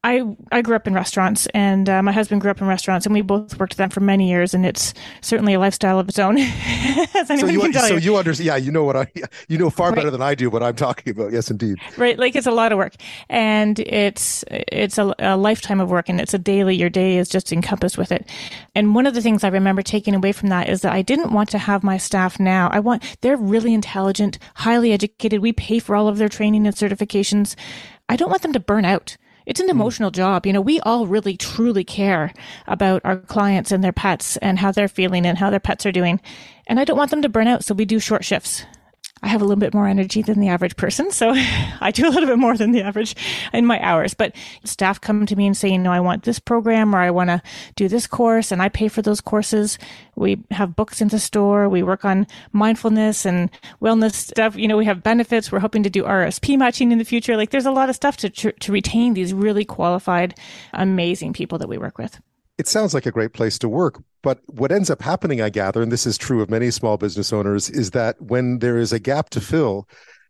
I I grew up in restaurants, and uh, my husband grew up in restaurants, and we both worked them for many years, and it's certainly a lifestyle of its own. so you, so you. you understand? Yeah, you know what I you know far right. better than I do what I'm talking about. Yes, indeed. Right, like it's a lot of work, and it's it's a, a lifetime of work, and it's a daily. Your day is just encompassed with it. And one of the things I remember taking away from that is that I didn't want to have my staff now. I want they're really intelligent, highly educated. We pay for all of their training and certifications. I don't want them to burn out. It's an hmm. emotional job. You know, we all really truly care about our clients and their pets and how they're feeling and how their pets are doing. And I don't want them to burn out. So we do short shifts. I have a little bit more energy than the average person. So I do a little bit more than the average in my hours. But staff come to me and say, no, I want this program or I want to do this course and I pay for those courses. We have books in the store. We work on mindfulness and wellness stuff. You know, we have benefits. We're hoping to do RSP matching in the future. Like there's a lot of stuff to, to retain these really qualified, amazing people that we work with it sounds like a great place to work. But what ends up happening, I gather, and this is true of many small business owners, is that when there is a gap to fill,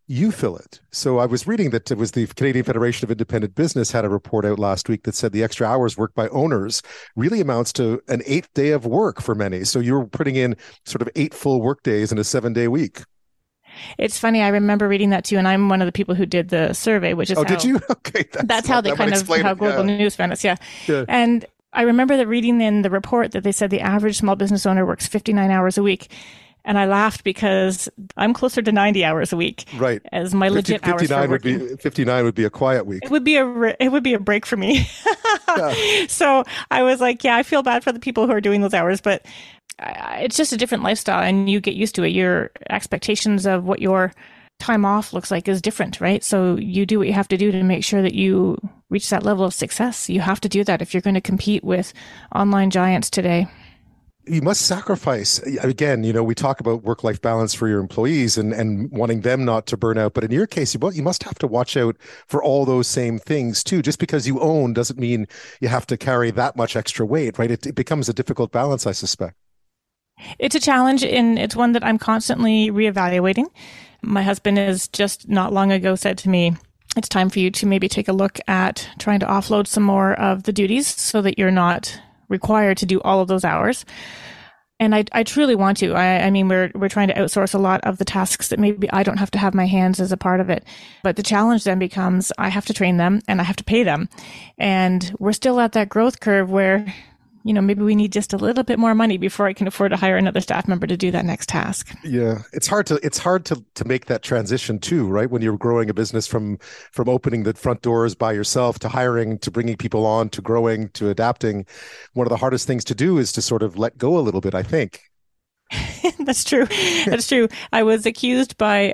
you fill it. So I was reading that it was the Canadian Federation of Independent Business had a report out last week that said the extra hours worked by owners really amounts to an eighth day of work for many. So you're putting in sort of eight full work days in a seven day week. It's funny. I remember reading that too, and I'm one of the people who did the survey, which is oh, how, did you? Okay, that's, that's how they kind of how Global yeah. News found us. Yeah. yeah, and I remember that reading in the report that they said the average small business owner works 59 hours a week. And I laughed because I'm closer to 90 hours a week. Right. As my 50, legit 59 hours would be 59 would be a quiet week. It would be a it would be a break for me. yeah. So I was like, yeah, I feel bad for the people who are doing those hours, but it's just a different lifestyle and you get used to it. Your expectations of what your time off looks like is different, right? So you do what you have to do to make sure that you reach that level of success. You have to do that if you're going to compete with online giants today. You must sacrifice. Again, you know, we talk about work life balance for your employees and, and wanting them not to burn out. But in your case, you, you must have to watch out for all those same things too. Just because you own doesn't mean you have to carry that much extra weight, right? It, it becomes a difficult balance, I suspect. It's a challenge, and it's one that I'm constantly reevaluating. My husband has just not long ago said to me, it's time for you to maybe take a look at trying to offload some more of the duties so that you're not required to do all of those hours. And I, I truly want to. I, I mean, we're we're trying to outsource a lot of the tasks that maybe I don't have to have my hands as a part of it. But the challenge then becomes I have to train them and I have to pay them. And we're still at that growth curve where you know, maybe we need just a little bit more money before I can afford to hire another staff member to do that next task. Yeah, it's hard to it's hard to to make that transition too, right? When you're growing a business from from opening the front doors by yourself to hiring to bringing people on to growing to adapting, one of the hardest things to do is to sort of let go a little bit, I think. That's true. That's true. I was accused by,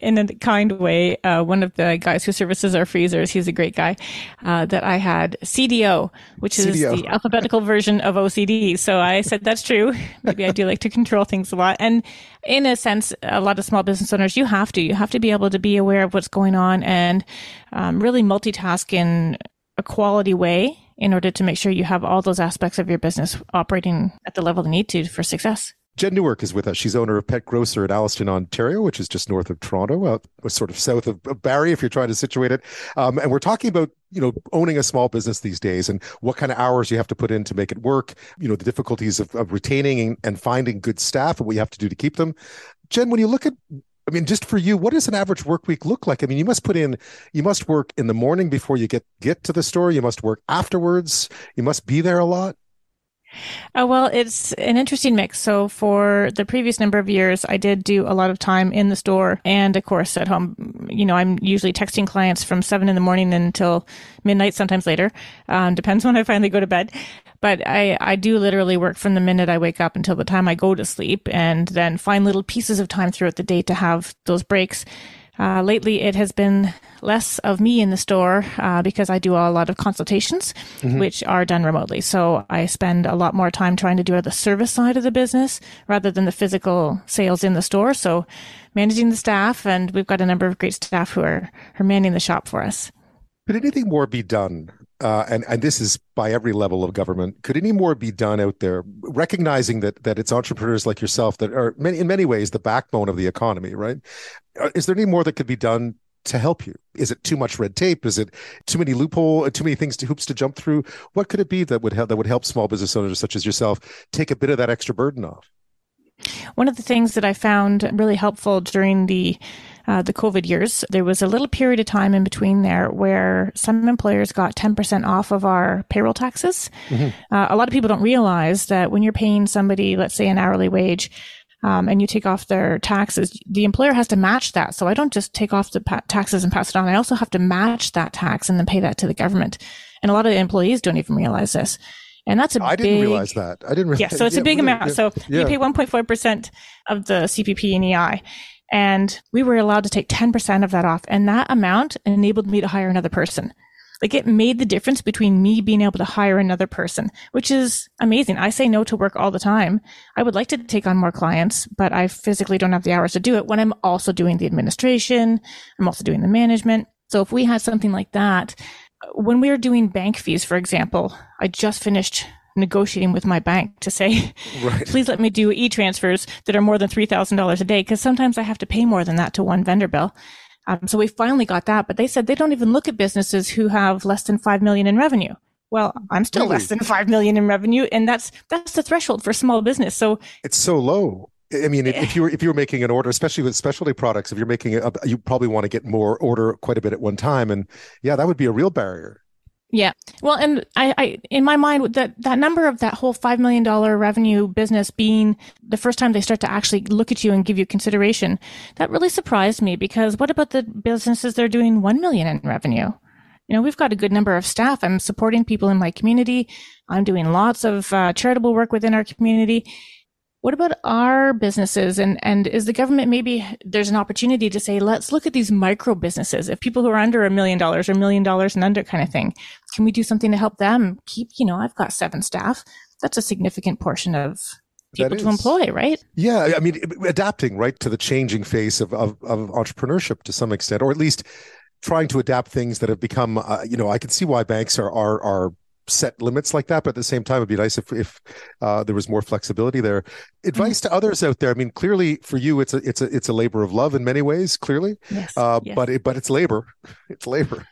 in a kind way, uh, one of the guys who services our freezers. He's a great guy. Uh, that I had CDO, which is CDO. the alphabetical version of OCD. So I said that's true. Maybe I do like to control things a lot. And in a sense, a lot of small business owners, you have to. You have to be able to be aware of what's going on and um, really multitask in a quality way in order to make sure you have all those aspects of your business operating at the level they need to for success. Jenn Newark is with us. She's owner of Pet Grocer in Alliston, Ontario, which is just north of Toronto, uh, sort of south of, Barrie, if you're trying to situate it. Um, and we're talking about you know owning a small business these days and what kind of hours you have to put in to make it work. You know the difficulties of, of retaining and finding good staff and what you have to do to keep them. Jen, when you look at I mean, just for you, what does an average work week look like? I mean, you must put in, you must work in the morning before you get get to the store. You must work afterwards. You must be there a lot. Uh, well, it's an interesting mix. So for the previous number of years, I did do a lot of time in the store and of course at home. You know, I'm usually texting clients from seven in the morning until midnight, sometimes later. Um, depends when I finally go to bed. But I, I do literally work from the minute I wake up until the time I go to sleep and then find little pieces of time throughout the day to have those breaks. Uh, lately, it has been less of me in the store uh, because I do a lot of consultations, mm-hmm. which are done remotely. So I spend a lot more time trying to do the service side of the business rather than the physical sales in the store. So managing the staff, and we've got a number of great staff who are, are manning the shop for us. Could anything more be done uh, and and this is by every level of government. Could any more be done out there, recognizing that that it's entrepreneurs like yourself that are many, in many ways the backbone of the economy, right? Uh, is there any more that could be done to help you? Is it too much red tape? Is it too many loophole, uh, too many things to hoops to jump through? What could it be that would help that would help small business owners such as yourself take a bit of that extra burden off? One of the things that I found really helpful during the uh, the COVID years, there was a little period of time in between there where some employers got 10% off of our payroll taxes. Mm-hmm. Uh, a lot of people don't realize that when you're paying somebody, let's say an hourly wage, um, and you take off their taxes, the employer has to match that. So I don't just take off the pa- taxes and pass it on. I also have to match that tax and then pay that to the government. And a lot of employees don't even realize this. And that's a I didn't realize that. I didn't realize Yeah, so it's yeah, a big amount. Yeah, so yeah. you pay 1.4% of the CPP and EI. And we were allowed to take 10% of that off. And that amount enabled me to hire another person. Like it made the difference between me being able to hire another person, which is amazing. I say no to work all the time. I would like to take on more clients, but I physically don't have the hours to do it when I'm also doing the administration. I'm also doing the management. So if we had something like that, when we were doing bank fees, for example, I just finished negotiating with my bank to say, right. please let me do e-transfers that are more than $3,000 a day. Cause sometimes I have to pay more than that to one vendor bill. Um, so we finally got that, but they said they don't even look at businesses who have less than 5 million in revenue. Well, I'm still really? less than 5 million in revenue. And that's, that's the threshold for small business. So it's so low. I mean, if you were if you were making an order, especially with specialty products, if you're making a, you probably want to get more order quite a bit at one time, and yeah, that would be a real barrier. Yeah. Well, and I, I, in my mind, that, that number of that whole $5 million revenue business being the first time they start to actually look at you and give you consideration, that really surprised me because what about the businesses that are doing 1 million in revenue? You know, we've got a good number of staff. I'm supporting people in my community. I'm doing lots of uh, charitable work within our community. What about our businesses? And, and is the government maybe there's an opportunity to say, let's look at these micro businesses. If people who are under a million dollars or a million dollars and under kind of thing, can we do something to help them keep, you know, I've got seven staff. That's a significant portion of people to employ, right? Yeah. I mean, adapting, right, to the changing face of, of, of entrepreneurship to some extent, or at least trying to adapt things that have become, uh, you know, I can see why banks are, are, are set limits like that but at the same time it'd be nice if if uh, there was more flexibility there advice mm-hmm. to others out there i mean clearly for you it's a it's a it's a labor of love in many ways clearly yes, uh, yes. but it, but it's labor it's labor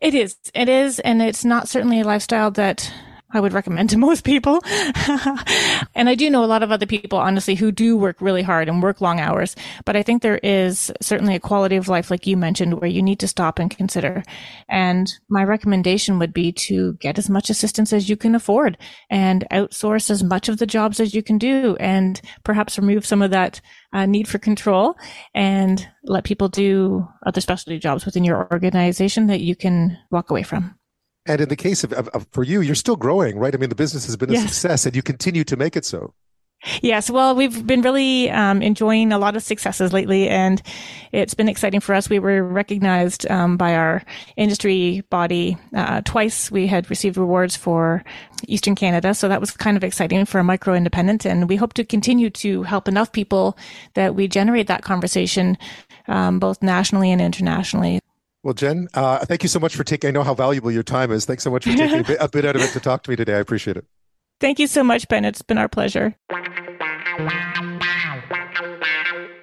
it is it is and it's not certainly a lifestyle that I would recommend to most people. and I do know a lot of other people, honestly, who do work really hard and work long hours. But I think there is certainly a quality of life, like you mentioned, where you need to stop and consider. And my recommendation would be to get as much assistance as you can afford and outsource as much of the jobs as you can do and perhaps remove some of that uh, need for control and let people do other specialty jobs within your organization that you can walk away from. And in the case of, of, of, for you, you're still growing, right? I mean, the business has been a yes. success, and you continue to make it so. Yes, well, we've been really um, enjoying a lot of successes lately, and it's been exciting for us. We were recognized um, by our industry body uh, twice. We had received awards for Eastern Canada, so that was kind of exciting for a micro independent, and we hope to continue to help enough people that we generate that conversation um, both nationally and internationally. Well, Jen, uh, thank you so much for taking. I know how valuable your time is. Thanks so much for taking a, bit, a bit out of it to talk to me today. I appreciate it. Thank you so much, Ben. It's been our pleasure.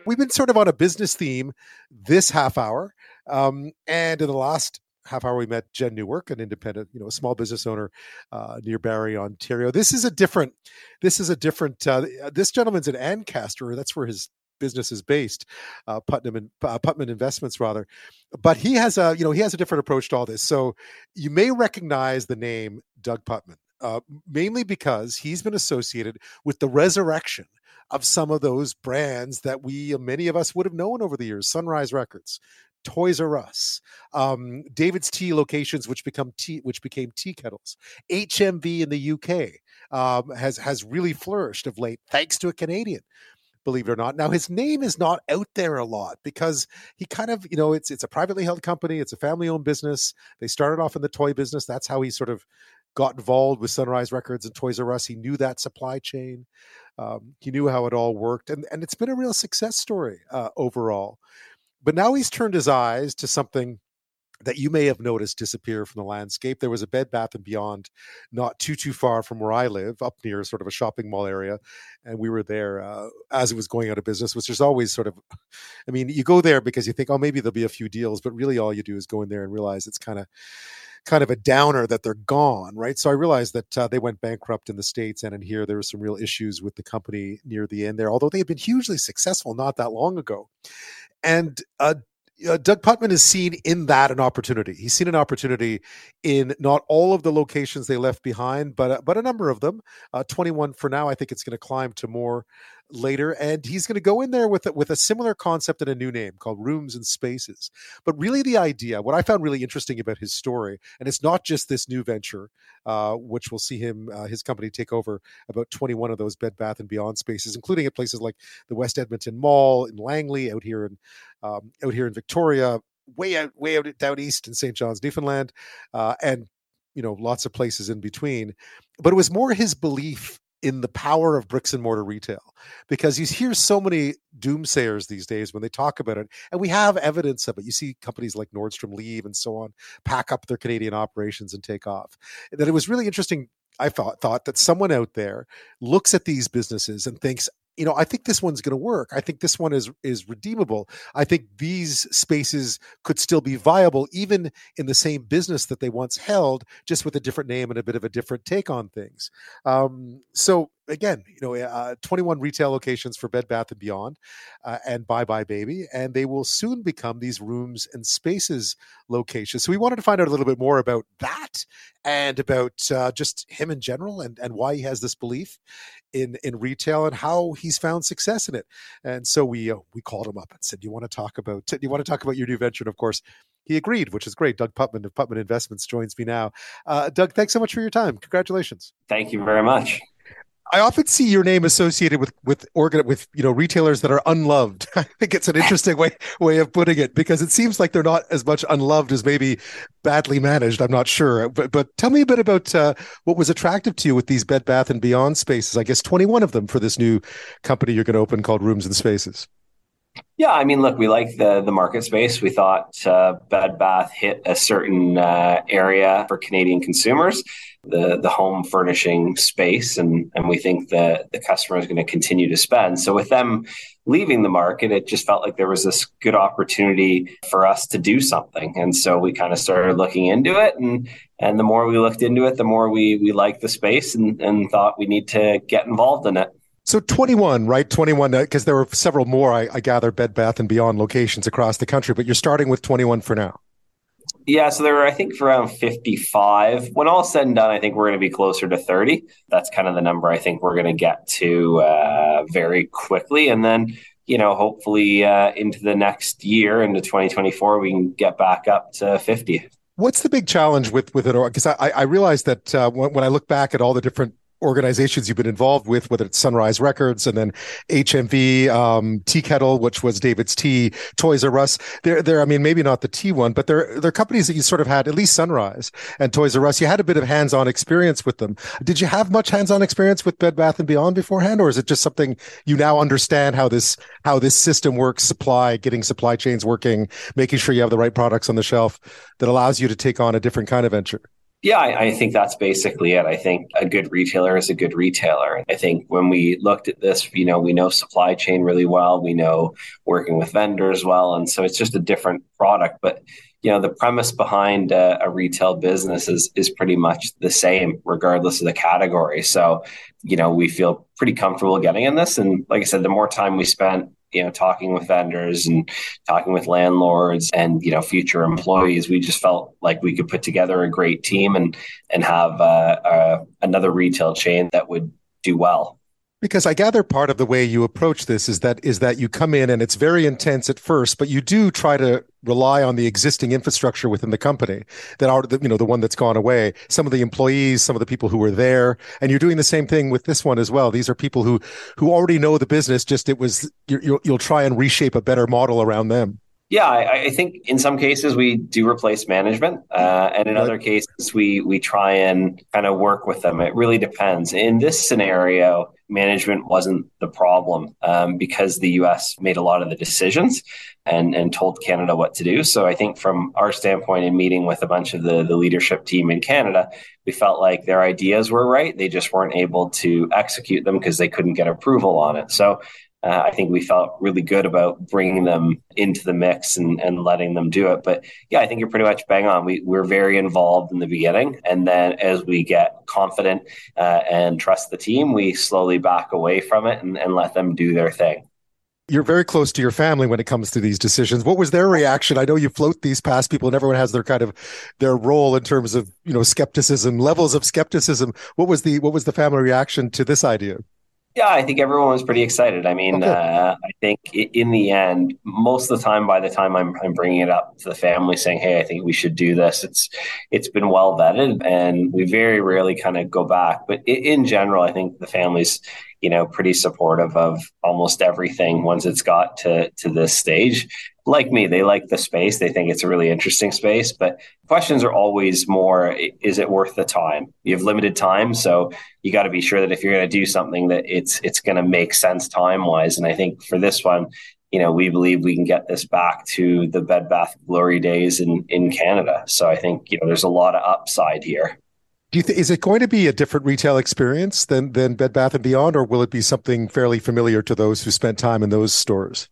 We've been sort of on a business theme this half hour, um, and in the last half hour we met Jenn Newark, an independent, you know, a small business owner uh, near Barrie, Ontario. This is a different. This is a different. Uh, this gentleman's in Ancaster. That's where his business is based, uh, Putnam and uh, Putman Investments rather. But he has a you know he has a different approach to all this. So you may recognize the name Doug Putman, uh, mainly because he's been associated with the resurrection of some of those brands that we many of us would have known over the years. Sunrise Records, Toys R Us, um, David's Tea locations, which become tea, which became tea kettles. HMV in the UK um, has has really flourished of late, thanks to a Canadian believe it or not. Now his name is not out there a lot because he kind of, you know, it's it's a privately held company, it's a family owned business. They started off in the toy business. That's how he sort of got involved with Sunrise Records and Toys R Us. He knew that supply chain. Um, he knew how it all worked, and and it's been a real success story uh, overall. But now he's turned his eyes to something that you may have noticed disappear from the landscape. There was a Bed Bath and Beyond not too too far from where I live, up near sort of a shopping mall area, and we were there uh, as it was going out of business. Which is always sort of, I mean, you go there because you think, oh, maybe there'll be a few deals, but really all you do is go in there and realize it's kind of kind of a downer that they're gone, right? So I realized that uh, they went bankrupt in the states and in here there were some real issues with the company near the end there, although they had been hugely successful not that long ago. And uh, uh, Doug Putman has seen in that an opportunity. He's seen an opportunity in not all of the locations they left behind, but uh, but a number of them. Uh, Twenty one for now. I think it's going to climb to more later, and he's going to go in there with a, with a similar concept and a new name called Rooms and Spaces. But really, the idea, what I found really interesting about his story, and it's not just this new venture, uh, which will see him uh, his company take over about 21 of those Bed Bath and Beyond spaces, including at places like the West Edmonton Mall in Langley, out here in um, out here in Victoria, way out way out down east in St. John's, Newfoundland, uh, and you know lots of places in between. But it was more his belief in the power of bricks and mortar retail because you hear so many doomsayers these days when they talk about it and we have evidence of it. You see companies like nordstrom leave and so on pack up their canadian operations and take off. That it was really interesting i thought thought that someone out there looks at these businesses and thinks you know, I think this one's going to work. I think this one is is redeemable. I think these spaces could still be viable, even in the same business that they once held, just with a different name and a bit of a different take on things. Um, so again, you know, uh, 21 retail locations for Bed Bath and Beyond, uh, and buybuy Baby, and they will soon become these rooms and spaces locations. So we wanted to find out a little bit more about that and about uh, just him in general and and why he has this belief in in retail and how he's found success in it. And so we uh, we called him up and said, "Do you want to talk about? Do you want to talk about your new venture?" And of course. He agreed, which is great. Doug Putman of Putman Investments joins me now. Uh, Doug, thanks so much for your time. Congratulations. Thank you very much. I often see your name associated with with organ with you know retailers that are unloved. I think it's an interesting way way of putting it because it seems like they're not as much unloved as maybe badly managed. I'm not sure, but but tell me a bit about uh, what was attractive to you with these Bed Bath and Beyond spaces. I guess 21 of them for this new company you're going to open called Rooms and Spaces. Yeah, I mean, look, we like the the market space. We thought uh, Bed Bath hit a certain uh, area for Canadian consumers, the the home furnishing space, and and we think that the customer is going to continue to spend. So with them leaving the market, it just felt like there was this good opportunity for us to do something, and so we kind of started looking into it, and and the more we looked into it, the more we we liked the space, and and thought we need to get involved in it. So 21, right? 21, because uh, there were several more, I, I gather, Bed Bath and Beyond locations across the country, but you're starting with 21 for now. Yeah, so there are, I think, around 55. When all said and done, I think we're going to be closer to 30. That's kind of the number I think we're going to get to uh, very quickly. And then, you know, hopefully uh, into the next year, into 2024, we can get back up to 50. What's the big challenge with with it? Because I, I realize that uh, when, when I look back at all the different organizations you've been involved with, whether it's Sunrise Records and then HMV, um, Tea Kettle, which was David's Tea, Toys R Us. They're, they're, I mean, maybe not the tea one, but they're, they're companies that you sort of had, at least Sunrise and Toys R Us. You had a bit of hands on experience with them. Did you have much hands on experience with Bed Bath and Beyond beforehand, or is it just something you now understand how this, how this system works, supply, getting supply chains working, making sure you have the right products on the shelf that allows you to take on a different kind of venture? Yeah, I, I, think that's basically it. I think a good retailer is a good retailer. I think when we looked at this, you know, we know supply chain really well. We know working with vendors well. And so it's just a different product. But, you know, the premise behind a, a retail business is, is pretty much the same, regardless of the category. So, you know, we feel pretty comfortable getting in this. And like I said, the more time we spent you know talking with vendors and talking with landlords and you know future employees we just felt like we could put together a great team and and have uh, uh, another retail chain that would do well because I gather part of the way you approach this is that is that you come in and it's very intense at first, but you do try to rely on the existing infrastructure within the company that are the, you know the one that's gone away. Some of the employees, some of the people who were there, and you're doing the same thing with this one as well. These are people who who already know the business. Just it was you'll try and reshape a better model around them. Yeah, I, I, think in some cases we do replace management, uh, and in right. other cases we we try and kind of work with them. It really depends. In this scenario, management wasn't the problem um, because the U.S. made a lot of the decisions and and told Canada what to do. So I think from our standpoint, in meeting with a bunch of the the leadership team in Canada, we felt like their ideas were right. They just weren't able to execute them because they couldn't get approval on it. So uh, I think we felt really good about bringing them into the mix and, and letting them do it. But yeah, I think you're pretty much bang on. We, we're very involved in the beginning. And then as we get confident uh, and trust the team, we slowly back away from it and, and let them do their thing you're very close to your family when it comes to these decisions. What was their reaction? I know you float these past people and everyone has their kind of their role in terms of, you know, skepticism, levels of skepticism. What was the what was the family reaction to this idea? Yeah, I think everyone was pretty excited. I mean, Okay. uh, I think in the end, most of the time, by the time I'm, I'm bringing it up to the family, saying, "Hey, I think we should do this," it's it's been well vetted, and we very rarely kind of go back. But in general, I think the family's you know pretty supportive of almost everything once it's got to to this stage. Like me, they like the space. They think it's a really interesting space, but questions are always more: Is it worth the time? You have limited time, so you got to be sure that if you're going to do something that it's it's going to make sense time wise and i think for this one you know we believe we can get this back to the bed bath glory days in in canada so i think you know there's a lot of upside here Do you th- is it going to be a different retail experience than than Bed Bath and Beyond, or will it be something fairly familiar to those who spent time in those stores?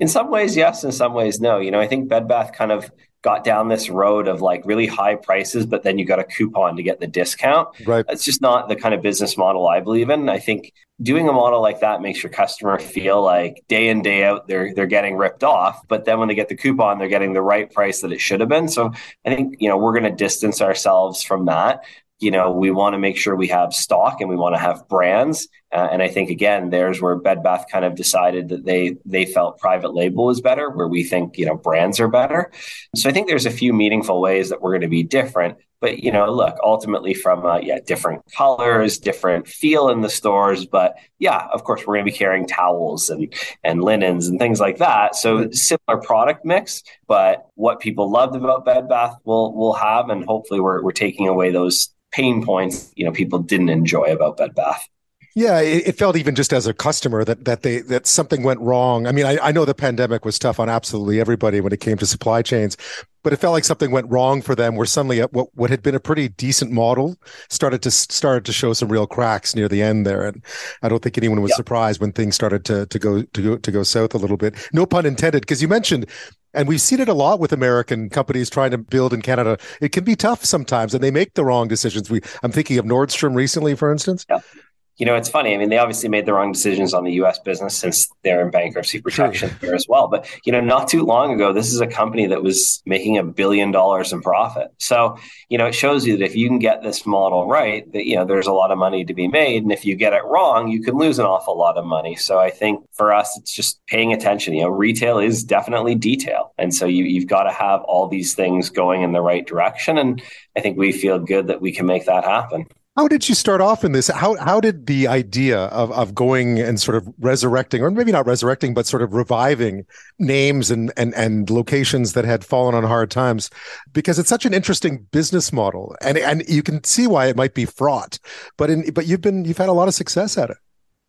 in some ways yes in some ways no you know i think bed bath kind of got down this road of like really high prices but then you got a coupon to get the discount Right. It's just not the kind of business model I believe in. I think doing a model like that makes your customer feel like day in day out they're they're getting ripped off, but then when they get the coupon, they're getting the right price that it should have been. So I think you know we're going to distance ourselves from that. You know, we want to make sure we have stock and we want to have brands. Uh, and I think again, there's where Bed Bath kind of decided that they they felt private label is better, where we think you know brands are better. So I think there's a few meaningful ways that we're going to be different. But you know, look, ultimately from uh, yeah, different colors, different feel in the stores. But yeah, of course, we're going to be carrying towels and and linens and things like that. So similar product mix, but what people loved about Bed Bath will will have, and hopefully we're we're taking away those pain points you know people didn't enjoy about Bed Bath. Yeah, it, felt even just as a customer that that they that something went wrong. I mean, I, I know the pandemic was tough on absolutely everybody when it came to supply chains, but it felt like something went wrong for them. Where suddenly, what what had been a pretty decent model started to started to show some real cracks near the end there, and I don't think anyone was Yeah. surprised when things started to to go to go to go south a little bit. No pun intended, because you mentioned. And we've seen it a lot with American companies trying to build in Canada. It can be tough sometimes, and they make the wrong decisions. We, I'm thinking of Nordstrom recently, for instance. You know, it's funny. I mean, they obviously made the wrong decisions on the U.S. business since they're in bankruptcy protection here as well. But you know, not too long ago, this is a company that was making a billion dollars in profit. So you know, it shows you that if you can get this model right, that you know, there's a lot of money to be made, and if you get it wrong, you can lose an awful lot of money. So I think for us, it's just paying attention. You know, retail is definitely detail, and so you, you've got to have all these things going in the right direction. And I think we feel good that we can make that happen. How did you start off in this? How how did the idea of of going and sort of resurrecting, or maybe not resurrecting, but sort of reviving names and and and locations that had fallen on hard times? Because it's such an interesting business model, and and you can see why it might be fraught. But in but you've been you've had a lot of success at it.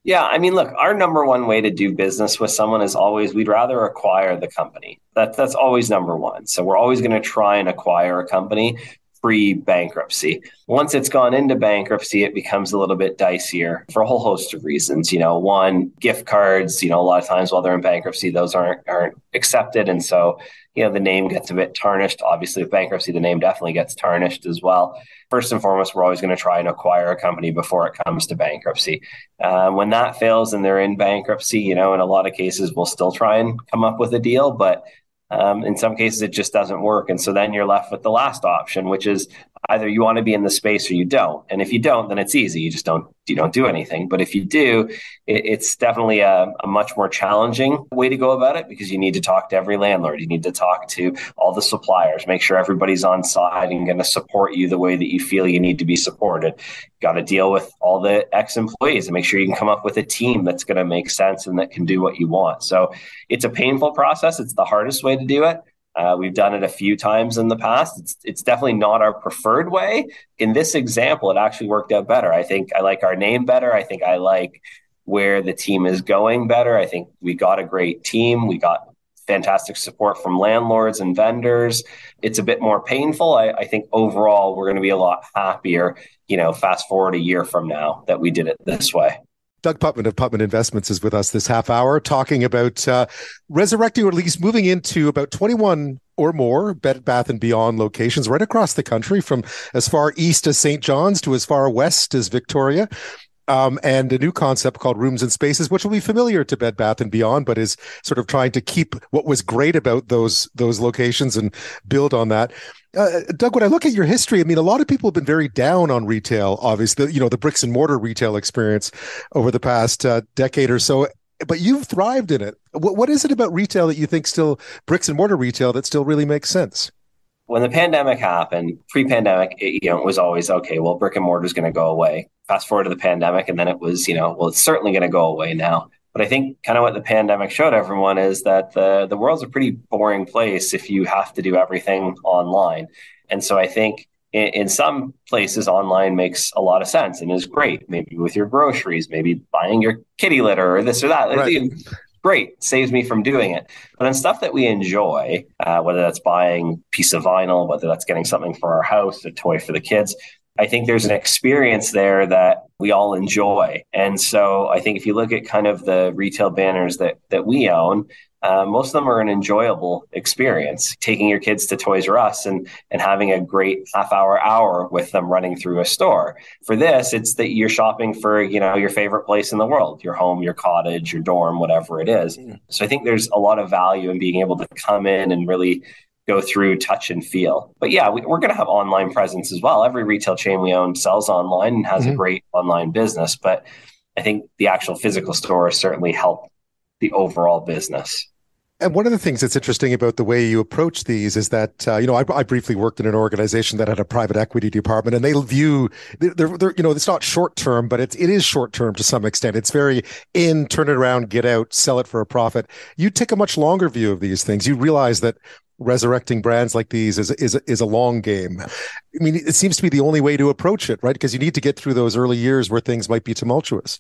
Yeah, I mean, look, our number one way to do business with someone is always we'd rather acquire the company. That that's always number one. So we're always going to try and acquire a company pre bankruptcy. Once it's gone into bankruptcy, it becomes a little bit dicier for a whole host of reasons. You know, one, gift cards, you know, a lot of times while they're in bankruptcy, those aren't aren't accepted. And so, you know, the name gets a bit tarnished. Obviously, with bankruptcy, the name definitely gets tarnished as well. First and foremost, we're always going to try and acquire a company before it comes to bankruptcy. Uh, when that fails and they're in bankruptcy, you know, in a lot of cases, we'll still try and come up with a deal, but um, in some cases, it just doesn't work. And so then you're left with the last option, which is either you want to be in the space or you don't. And if you don't, then it's easy. You just don't you don't do anything. But if you do, it, it's definitely a, a much more challenging way to go about it because you need to talk to every landlord. You need to talk to all the suppliers, make sure everybody's on side and going to support you the way that you feel you need to be supported. Got to deal with all the ex employees and make sure you can come up with a team that's going to make sense and that can do what you want. So it's a painful process. It's the hardest way to do it. Uh, we've done it a few times in the past. It's it's definitely not our preferred way. In this example, it actually worked out better. I think I like our name better. I think I like where the team is going better. I think we got a great team. We got fantastic support from landlords and vendors. It's a bit more painful. I, I think overall we're going to be a lot happier. You know, fast forward a year from now that we did it this way. Doug Putman of Putman Investments is with us this half hour talking about uh, resurrecting or at least moving into about 21 or more Bed Bath and Beyond locations right across the country from as far east as St. John's to as far west as Victoria. Um, and a new concept called Rooms and Spaces, which will be familiar to Bed Bath and Beyond, but is sort of trying to keep what was great about those those locations and build on that. Uh, Doug, when I look at your history, I mean, a lot of people have been very down on retail. Obviously, you know, the bricks and mortar retail experience over the past uh, decade or so. But you've thrived in it. What, what is it about retail that you think still bricks and mortar retail that still really makes sense? When the pandemic happened, pre-pandemic, it, you know, it was always okay. Well, brick and mortar is going to go away. Fast forward to the pandemic, and then it was, you know, well, it's certainly going to go away now. But I think kind of what the pandemic showed everyone is that the the world's a pretty boring place if you have to do everything online. And so I think in, in some places, online makes a lot of sense and is great. Maybe with your groceries, maybe buying your kitty litter or this or that. Right great saves me from doing it. But on stuff that we enjoy uh, whether that's buying piece of vinyl whether that's getting something for our house a toy for the kids i think there's an experience there that we all enjoy and so i think if you look at kind of the retail banners that that we own uh, most of them are an enjoyable experience. Taking your kids to Toys R Us and and having a great half hour hour with them running through a store. For this, it's that you're shopping for you know your favorite place in the world, your home, your cottage, your dorm, whatever it is. Mm. So I think there's a lot of value in being able to come in and really go through touch and feel. But yeah, we, are going to have online presence as well. Every retail chain we own sells online and has mm-hmm. a great online business, but I think the actual physical store certainly help the overall business. And one of the things that's interesting about the way you approach these is that uh, you know I, I, briefly worked in an organization that had a private equity department, and they view they're, they're you know it's not short term, but it's it is short term to some extent. It's very in, turn it around, get out, sell it for a profit. You take a much longer view of these things. You realize that resurrecting brands like these is is is a long game. I mean, it seems to be the only way to approach it, right? Because you need to get through those early years where things might be tumultuous.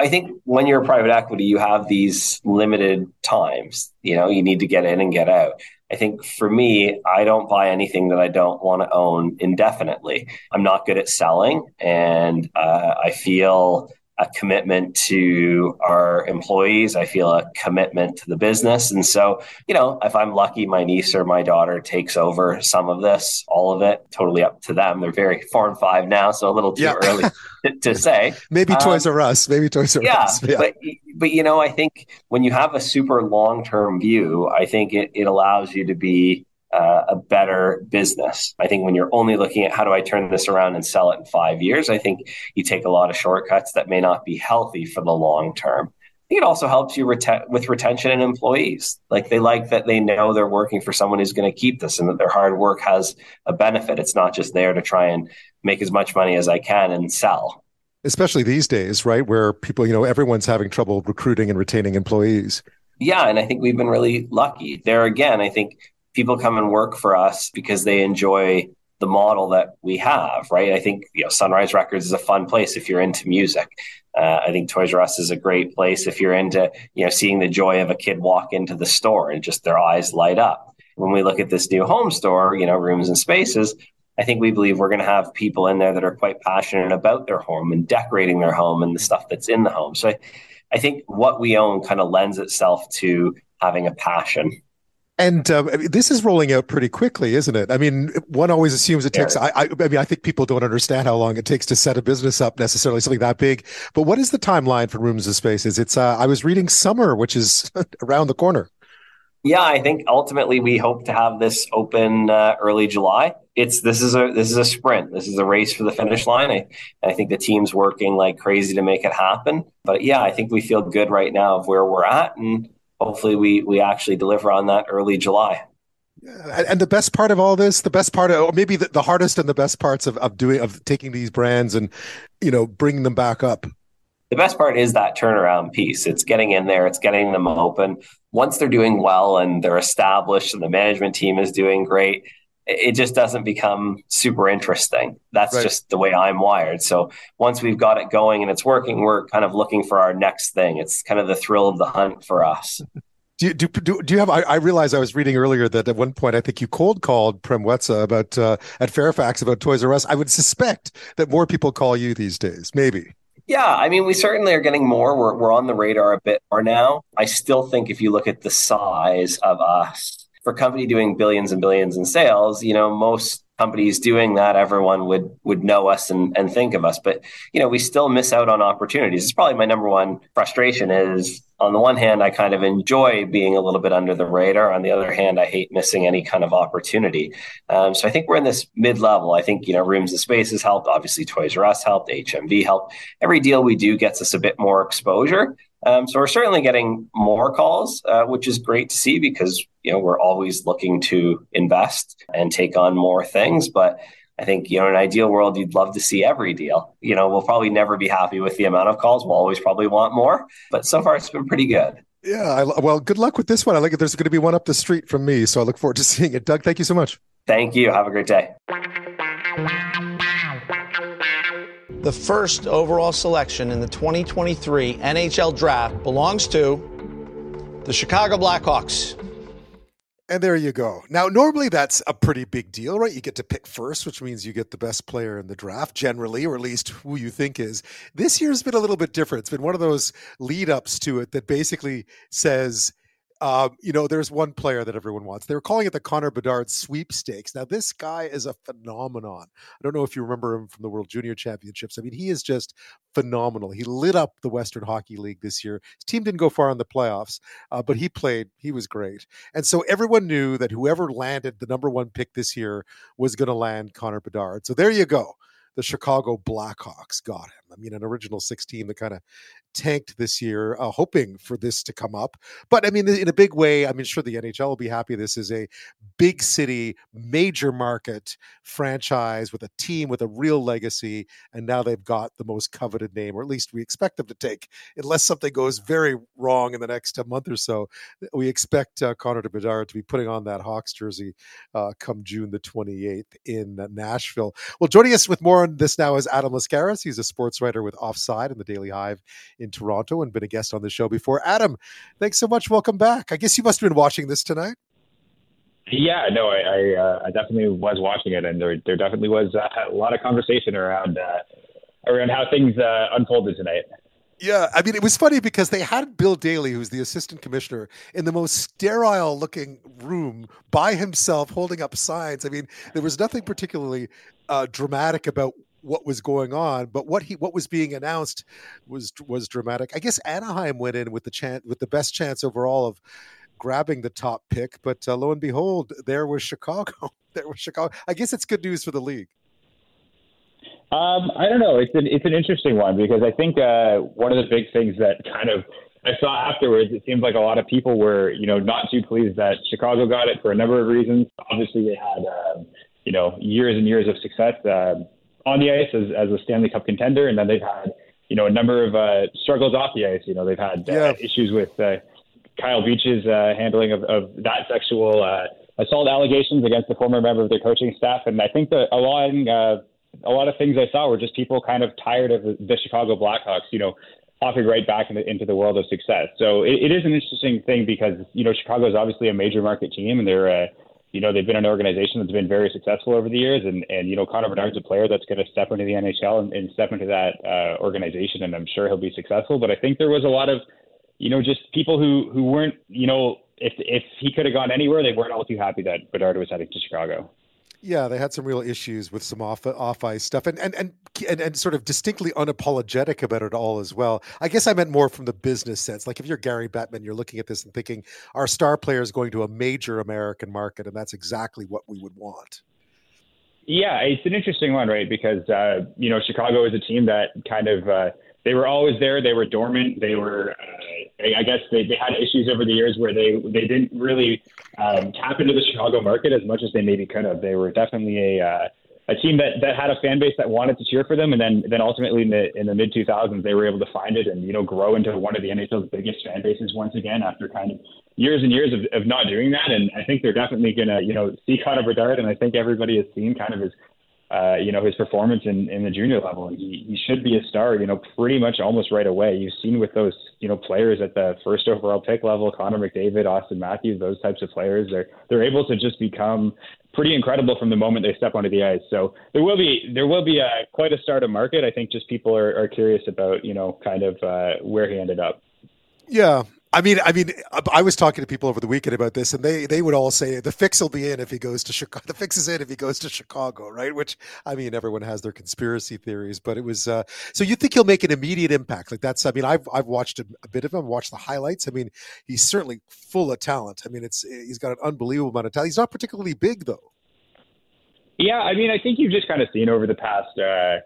I think when you're a private equity, you have these limited times. You know, you need to get in and get out. I think for me, I don't buy anything that I don't want to own indefinitely. I'm not good at selling, and uh, I feel a commitment to our employees. I feel a commitment to the business. And so, you know, if I'm lucky, my niece or my daughter takes over some of this, all of it, totally up to them. They're very four and five now, so a little too yeah. early to, say. Maybe um, Toys R Us. Maybe Toys R yeah, Us. Yeah. But, but, you know, I think when you have a super long term view, I think it, it allows you to be uh, a better business. I think when you're only looking at how do I turn this around and sell it in five years, I think you take a lot of shortcuts that may not be healthy for the long term. I think it also helps you reten- with retention and employees. Like they like that they know they're working for someone who's going to keep this and that their hard work has a benefit. It's not just there to try and make as much money as I can and sell. Especially these days, right? Where people, you know, everyone's having trouble recruiting and retaining employees. Yeah. And I think we've been really lucky. There again, I think people come and work for us because they enjoy the model that we have, right? I think you know Sunrise Records is a fun place if you're into music. Uh, I think Toys R Us is a great place if you're into you know seeing the joy of a kid walk into the store and just their eyes light up. When we look at this new home store, you know, rooms and spaces, I think we believe we're going to have people in there that are quite passionate about their home and decorating their home and the stuff that's in the home. So I, I think what we own kind of lends itself to having a passion and um, this is rolling out pretty quickly, isn't it? I mean, one always assumes it takes. I, I, I, mean, I think people don't understand how long it takes to set a business up necessarily, something that big. But what is the timeline for Rooms and Spaces? It's. Uh, I was reading summer, which is around the corner. Yeah, I think ultimately we hope to have this open uh, early July. It's this is a this is a sprint. This is a race for the finish line. I, I think the team's working like crazy to make it happen. But yeah, I think we feel good right now of where we're at and hopefully we we actually deliver on that early July. And the best part of all this, the best part of, or maybe the, the hardest and the best parts of, of doing, of taking these brands and, you know, bringing them back up. The best part is that turnaround piece. It's getting in there, it's getting them open. Once they're doing well and they're established and the management team is doing great, it just doesn't become super interesting. That's right. just the way I'm wired. So once we've got it going and it's working, we're kind of looking for our next thing. It's kind of the thrill of the hunt for us. Do you, do, do, do you have? I, I realized I was reading earlier that at one point I think you cold called Prem Watsa about uh, at Fairfax about Toys R Us. I would suspect that more people call you these days. Maybe. Yeah, I mean, we certainly are getting more. We're we're on the radar a bit more now. I still think if you look at the size of us for company doing billions and billions in sales, you know, most companies doing that, everyone would would know us and, and think of us. But you know, we still miss out on opportunities. It's probably my number one frustration is on the one hand, I kind of enjoy being a little bit under the radar. On the other hand, I hate missing any kind of opportunity. Um, so I think we're in this mid level. I think, you know, Rooms and Spaces helped. Obviously, Toys R Us helped. HMV helped. Every deal we do gets us a bit more exposure. Um, so we're certainly getting more calls, uh, which is great to see because, you know, we're always looking to invest and take on more things. But I think, you know, in an ideal world, you'd love to see every deal. You know, we'll probably never be happy with the amount of calls. We'll always probably want more, but so far it's been pretty good. Yeah. I, well, good luck with this one. I like it. There's going to be one up the street from me. So I look forward to seeing it. Doug, thank you so much. Thank you. Have a great day. The first overall selection in the 2023 NHL draft belongs to the Chicago Blackhawks. And there you go. Now, normally that's a pretty big deal, right? You get to pick first, which means you get the best player in the draft, generally, or at least who you think is. This year's been a little bit different. It's been one of those lead ups to it that basically says, um, you know, there's one player that everyone wants. They were calling it the Connor Bedard sweepstakes. Now, this guy is a phenomenon. I don't know if you remember him from the World Junior Championships. I mean, he is just phenomenal. He lit up the Western Hockey League this year. His team didn't go far in the playoffs, uh, but he played. He was great. And so everyone knew that whoever landed the number one pick this year was going to land Connor Bedard. So there you go the Chicago Blackhawks got him. I mean, an original six team that kind of tanked this year, uh, hoping for this to come up. But I mean, in a big way, I mean, sure, the NHL will be happy. This is a big city, major market franchise with a team with a real legacy. And now they've got the most coveted name, or at least we expect them to take, unless something goes very wrong in the next month or so. We expect uh, Connor de Bedard to be putting on that Hawks jersey uh, come June the 28th in Nashville. Well, joining us with more this now is Adam Laskaris. He's a sports writer with Offside and the Daily Hive in Toronto and been a guest on the show before. Adam, thanks so much. Welcome back. I guess you must have been watching this tonight. Yeah, no, I I, uh, I definitely was watching it, and there there definitely was uh, a lot of conversation around uh, around how things uh, unfolded tonight. Yeah, I mean, it was funny because they had Bill Daly, who's the assistant commissioner, in the most sterile looking room by himself holding up signs. I mean, there was nothing particularly uh, dramatic about what was going on, but what he what was being announced was was dramatic. I guess Anaheim went in with the chance with the best chance overall of grabbing the top pick, but uh, lo and behold, there was Chicago. there was Chicago. I guess it's good news for the league. Um, I don't know. It's an it's an interesting one because I think uh, one of the big things that kind of I saw afterwards, it seems like a lot of people were you know not too pleased that Chicago got it for a number of reasons. Obviously, they had um, you know years and years of success. Uh, on the ice as, as a Stanley Cup contender, and then they've had you know a number of uh, struggles off the ice. You know they've had uh, yeah. issues with uh, Kyle Beach's uh, handling of, of that sexual uh, assault allegations against a former member of their coaching staff, and I think that along uh, a lot of things I saw were just people kind of tired of the Chicago Blackhawks. You know. Hopping right back into, into the world of success, so it, it is an interesting thing because you know Chicago is obviously a major market team, and they're uh, you know, they've been an organization that's been very successful over the years. And, and you know, Connor Bedard's a player that's going to step into the NHL and, and step into that uh, organization, and I'm sure he'll be successful. But I think there was a lot of, you know, just people who, who weren't, you know, if, if he could have gone anywhere, they weren't all too happy that Bedard was heading to Chicago. Yeah, they had some real issues with some off off ice stuff, and and, and and and sort of distinctly unapologetic about it all as well. I guess I meant more from the business sense. Like if you're Gary Bettman, you're looking at this and thinking our star player is going to a major American market, and that's exactly what we would want. Yeah, it's an interesting one, right? Because uh, you know Chicago is a team that kind of uh, they were always there. They were dormant. They were, uh, I guess, they, they had issues over the years where they they didn't really um, tap into the Chicago market as much as they maybe could have. They were definitely a uh, a team that, that had a fan base that wanted to cheer for them, and then then ultimately in the in the mid 2000s they were able to find it and you know grow into one of the NHL's biggest fan bases once again after kind of years and years of, of not doing that. And I think they're definitely gonna you know see Connor Bedard, and I think everybody has seen kind of his uh, you know, his performance in, in the junior level. He, he should be a star, you know, pretty much almost right away. You've seen with those, you know, players at the first overall pick level, Connor McDavid, Auston Matthews, those types of players, they're, they're able to just become pretty incredible from the moment they step onto the ice. So there will be, there will be a, quite a startup market. I think just people are, are curious about, you know, kind of uh, where he ended up. Yeah, I mean, I mean, I was talking to people over the weekend about this, and they they would all say the fix will be in if he goes to Chicago. The fix is in if he goes to Chicago, right? Which I mean, everyone has their conspiracy theories, but it was. Uh, so you think he'll make an immediate impact? Like that's. I mean, I've I've watched a, a bit of him, watched the highlights. I mean, he's certainly full of talent. I mean, it's he's got an unbelievable amount of talent. He's not particularly big though. Yeah, I mean, I think you've just kind of seen over the past. Uh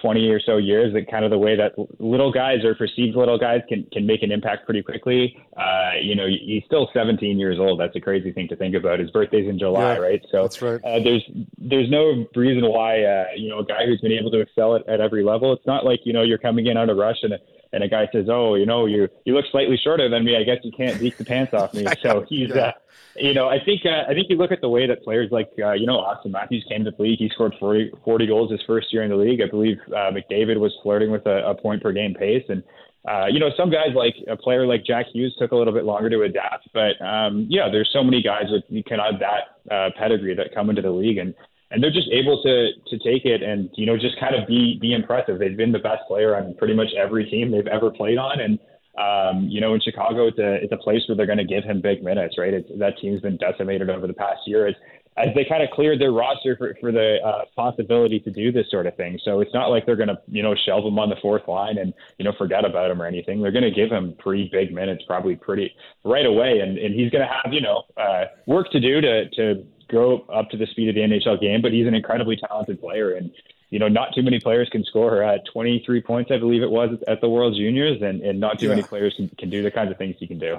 20 or so years that kind of the way that little guys or perceived little guys can can make an impact pretty quickly. Uh, you know, he's still 17 years old. That's a crazy thing to think about. His birthday's in July, yeah, right? So that's right. Uh, there's there's no reason why uh, you know a guy who's been able to excel at, at every level. It's not like you know you're coming in on a rush and and a guy says, "Oh, you know, you you look slightly shorter than me. I guess you can't beat the pants off me." So he's, uh, you know, I think uh, I think you look at the way that players like uh, you know Auston Matthews came to the league. He scored 40, 40 goals his first year in the league. I believe uh, McDavid was flirting with a, a point per game pace, and uh, you know some guys like a player like Jack Hughes took a little bit longer to adapt. But um, yeah, there's so many guys with kind of that uh, pedigree that come into the league and and they're just able to to take it and you know just kind of be be impressive. They've been the best player on pretty much every team they've ever played on, and um, you know in Chicago it's a it's a place where they're going to give him big minutes. Right, it's, that team's been decimated over the past year. As, as they kind of cleared their roster for, for the uh, possibility to do this sort of thing. So it's not like they're going to, you know, shelve him on the fourth line and, you know, forget about him or anything. They're going to give him pretty big minutes, probably pretty right away. And, and he's going to have, you know, uh, work to do to, to go up to the speed of the NHL game, but he's an incredibly talented player. And, you know, not too many players can score at 23 points, I believe it was, at the World Juniors, and, and not too yeah. many players can, can do the kinds of things he can do.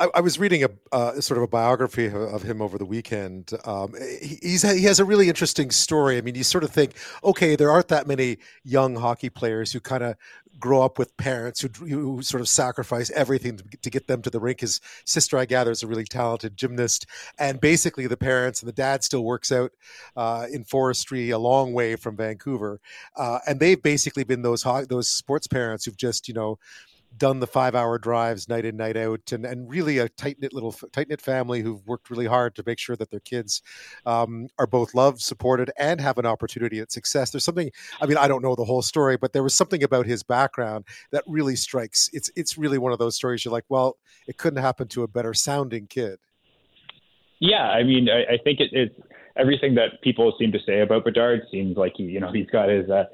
I, I was reading a uh, sort of a biography of, him over the weekend. Um, he, he has a really interesting story. I mean, you sort of think, okay, there aren't that many young hockey players who kind of grow up with parents who, who sort of sacrifice everything to, to, get them to the rink. His sister, I gather, is a really talented gymnast, and basically the parents and the dad still works out uh, in forestry a long way from Vancouver, uh, and they've basically been those those sports parents who've just you know done the five hour drives night in night out and, and really a tight knit little tight knit family who've worked really hard to make sure that their kids um, are both loved supported and have an opportunity at success. There's something i mean i don't know the whole story but there was something about his background that really strikes it's it's really one of those stories you're like well it couldn't happen to a better sounding kid. Yeah i mean i, I think it, it's everything that people seem to say about bedard seems like he you know he's got his uh,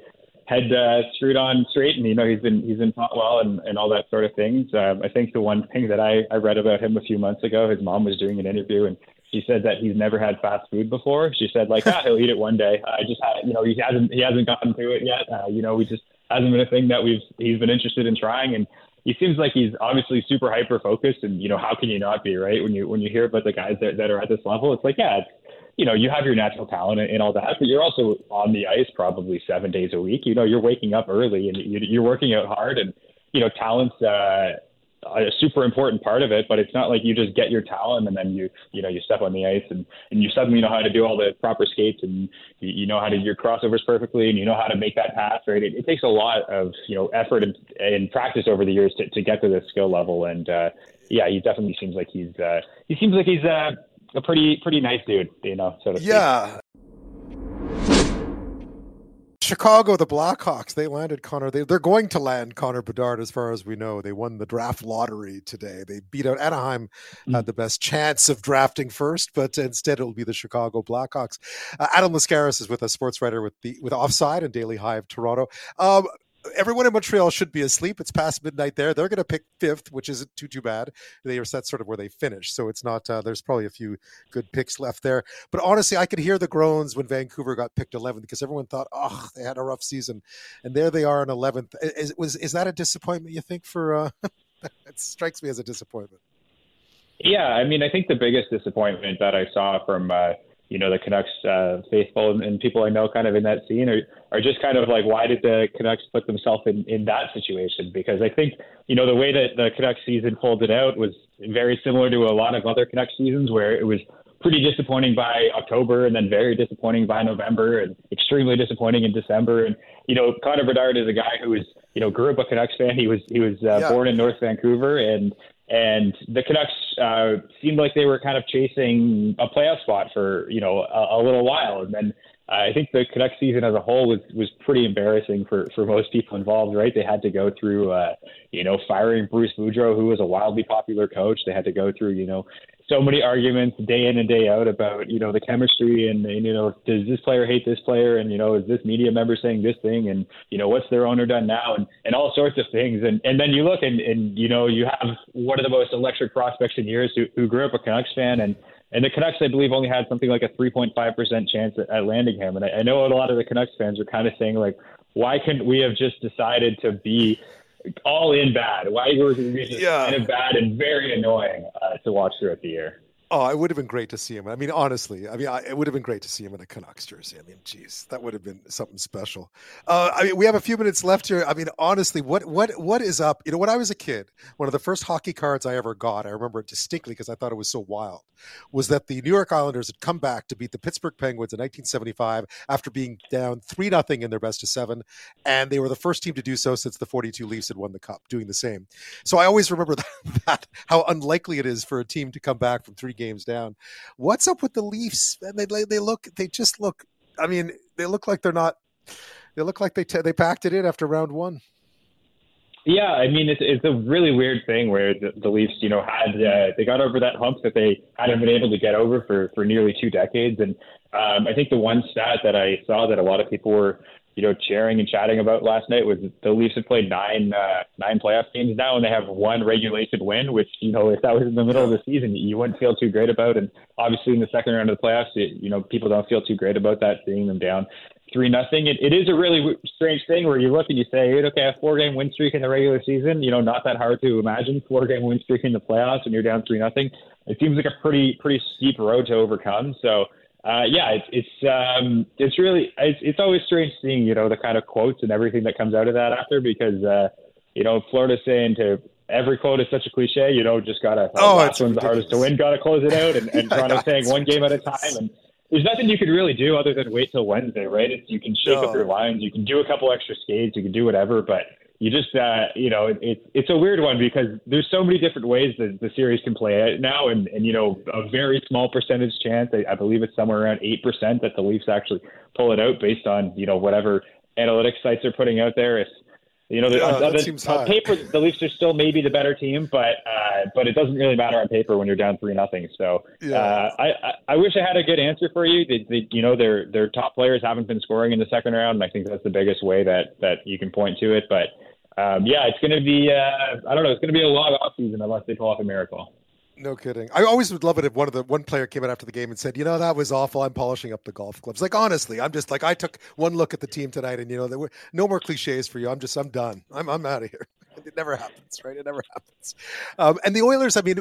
head uh, screwed on straight, and you know he's been he's been taught well and, and all that sort of things. Um, I think the one thing that I, I read about him a few months ago, his mom was doing an interview and she said that he's never had fast food before. She said like ah, he'll eat it one day. I just you know he hasn't he hasn't gotten to it yet. Uh, you know we just hasn't been a thing that we've he's been interested in trying and he seems like he's obviously super hyper focused and you know how can you not be right when you when you hear about the guys that, that are at this level it's like yeah it's you know, you have your natural talent and, all that, but you're also on the ice probably seven days a week. You know, you're waking up early and you're working out hard, and you know, talent's uh, a super important part of it. But it's not like you just get your talent and then you, you know, you step on the ice and and you suddenly know how to do all the proper skates and you, you know how to do your crossovers perfectly and you know how to make that pass. Right? It, it takes a lot of you know effort and, and practice over the years to to get to this skill level. And uh, yeah, he definitely seems like he's uh, he seems like he's uh, a pretty pretty nice dude, you know. Yeah. Chicago, the Blackhawks, they landed Connor. They, they're going to land Connor Bedard, as far as we know. They won the draft lottery today. They beat out Anaheim, mm-hmm. had the best chance of drafting first, but instead it will be the Chicago Blackhawks. Uh, Adam Laskaris is with us, sports writer with the with Offside and Daily Hive Toronto. Um, everyone in Montreal should be asleep. It's past midnight there. They're going to pick fifth, which isn't too too bad. They are that's sort of where they finish, so it's not. Uh, there's probably a few good picks left there. But honestly, I could hear the groans when Vancouver got picked 11th because everyone thought, oh, they had a rough season, and there they are in 11th. Is was is that a disappointment? You think for? Uh, it strikes me as a disappointment. Yeah, I mean, I think the biggest disappointment that I saw from. Uh, you know the Canucks uh, faithful and, and people I know kind of in that scene are are just kind of like why did the Canucks put themselves in in that situation? Because I think you know the way that the Canucks season folded out was very similar to a lot of other Canucks seasons where it was pretty disappointing by October and then very disappointing by November and extremely disappointing in December. And you know Connor Bedard is a guy who was you know grew up a Canucks fan. He was he was uh, yeah. born in North Vancouver and and the Canucks uh, seemed like they were kind of chasing a playoff spot for you know a, a little while, and then I think the Canucks season as a whole was was pretty embarrassing for for most people involved. Right, they had to go through, uh, you know, firing Bruce Boudreau, who was a wildly popular coach. They had to go through, you know, so many arguments day in and day out about you know the chemistry and, and you know does this player hate this player? And you know is this media member saying this thing? And you know what's their owner done now? And and all sorts of things. And and then you look and and you know you have one of the most electric prospects in years who who grew up a Canucks fan. And and the Canucks, I believe, only had something like a 3.5% chance at, at landing him. And I, I know a lot of the Canucks fans are kind of saying, like, why couldn't we have just decided to be all in bad? Why were we just yeah. kind of bad and very annoying uh, to watch throughout the year? Oh, it would have been great to see him. I mean, honestly, I mean, I, it would have been great to see him in a Canucks jersey. I mean, geez, that would have been something special. Uh, I mean, we have a few minutes left here. I mean, honestly, what what what is up? You know, when I was a kid, one of the first hockey cards I ever got, I remember it distinctly because I thought it was so wild, was that the New York Islanders had come back to beat the Pittsburgh Penguins in 1975 after being down three nothing in their best of seven, and they were the first team to do so since the 42 Leafs had won the cup, doing the same. So I always remember that, that how unlikely it is for a team to come back from three games down. What's up with the Leafs? And they they look they just look. I mean, they look like they're not. They look like they t- they packed it in after round one. Yeah, I mean it's it's a really weird thing where the, the Leafs, you know, had uh, they got over that hump that they hadn't been able to get over for for nearly two decades, and um, I think the one stat that I saw that a lot of people were you know, cheering and chatting about last night was the Leafs have played nine uh, nine playoff games now, and they have one regulation win, which you know, if that was in the middle of the season, you wouldn't feel too great about. And obviously, in the second round of the playoffs, it, you know, people don't feel too great about that, seeing them down three nothing. It, it is a really strange thing where you look and you say, okay, a four game win streak in the regular season, you know, not that hard to imagine. Four game win streak in the playoffs, and you're down three nothing. It seems like a pretty pretty steep road to overcome. So uh, yeah, it's it's um, it's really it's, it's always strange seeing you know the kind of quotes and everything that comes out of that after because uh, you know Florida's saying to every quote is such a cliche. You know, just gotta oh, last one's the hardest to win, gotta close it out, and, and Toronto's saying one game at a time. And there's nothing you could really do other than wait till Wednesday, right? It's, you can shake no. up your lines, you can do a couple extra skates, you can do whatever, but you just uh, you know it, it, it's a weird one because there's so many different ways that the series can play out now, and and you know a very small percentage chance. I, I believe it's somewhere around eight percent that the Leafs actually pull it out based on you know whatever analytics sites are putting out there. If you know, yeah, on, on, the, on paper, the Leafs are still maybe the better team, but uh, but it doesn't really matter on paper when you're down three nothing. So yeah. uh, I, I I wish I had a good answer for you. They, they, you know, their their top players haven't been scoring in the second round, and I think that's the biggest way that that you can point to it. But um, yeah, it's going to be, uh, I don't know, it's going to be a long off season unless they pull off a miracle. No kidding. I always would love it if one of the one player came out after the game and said, "You know, that was awful. I'm polishing up the golf clubs." Like honestly, I'm just like I took one look at the team tonight, and you know, there were no more cliches for you. I'm just I'm done. I'm I'm out of here. It never happens, right? It never happens. Um, and the Oilers. I mean,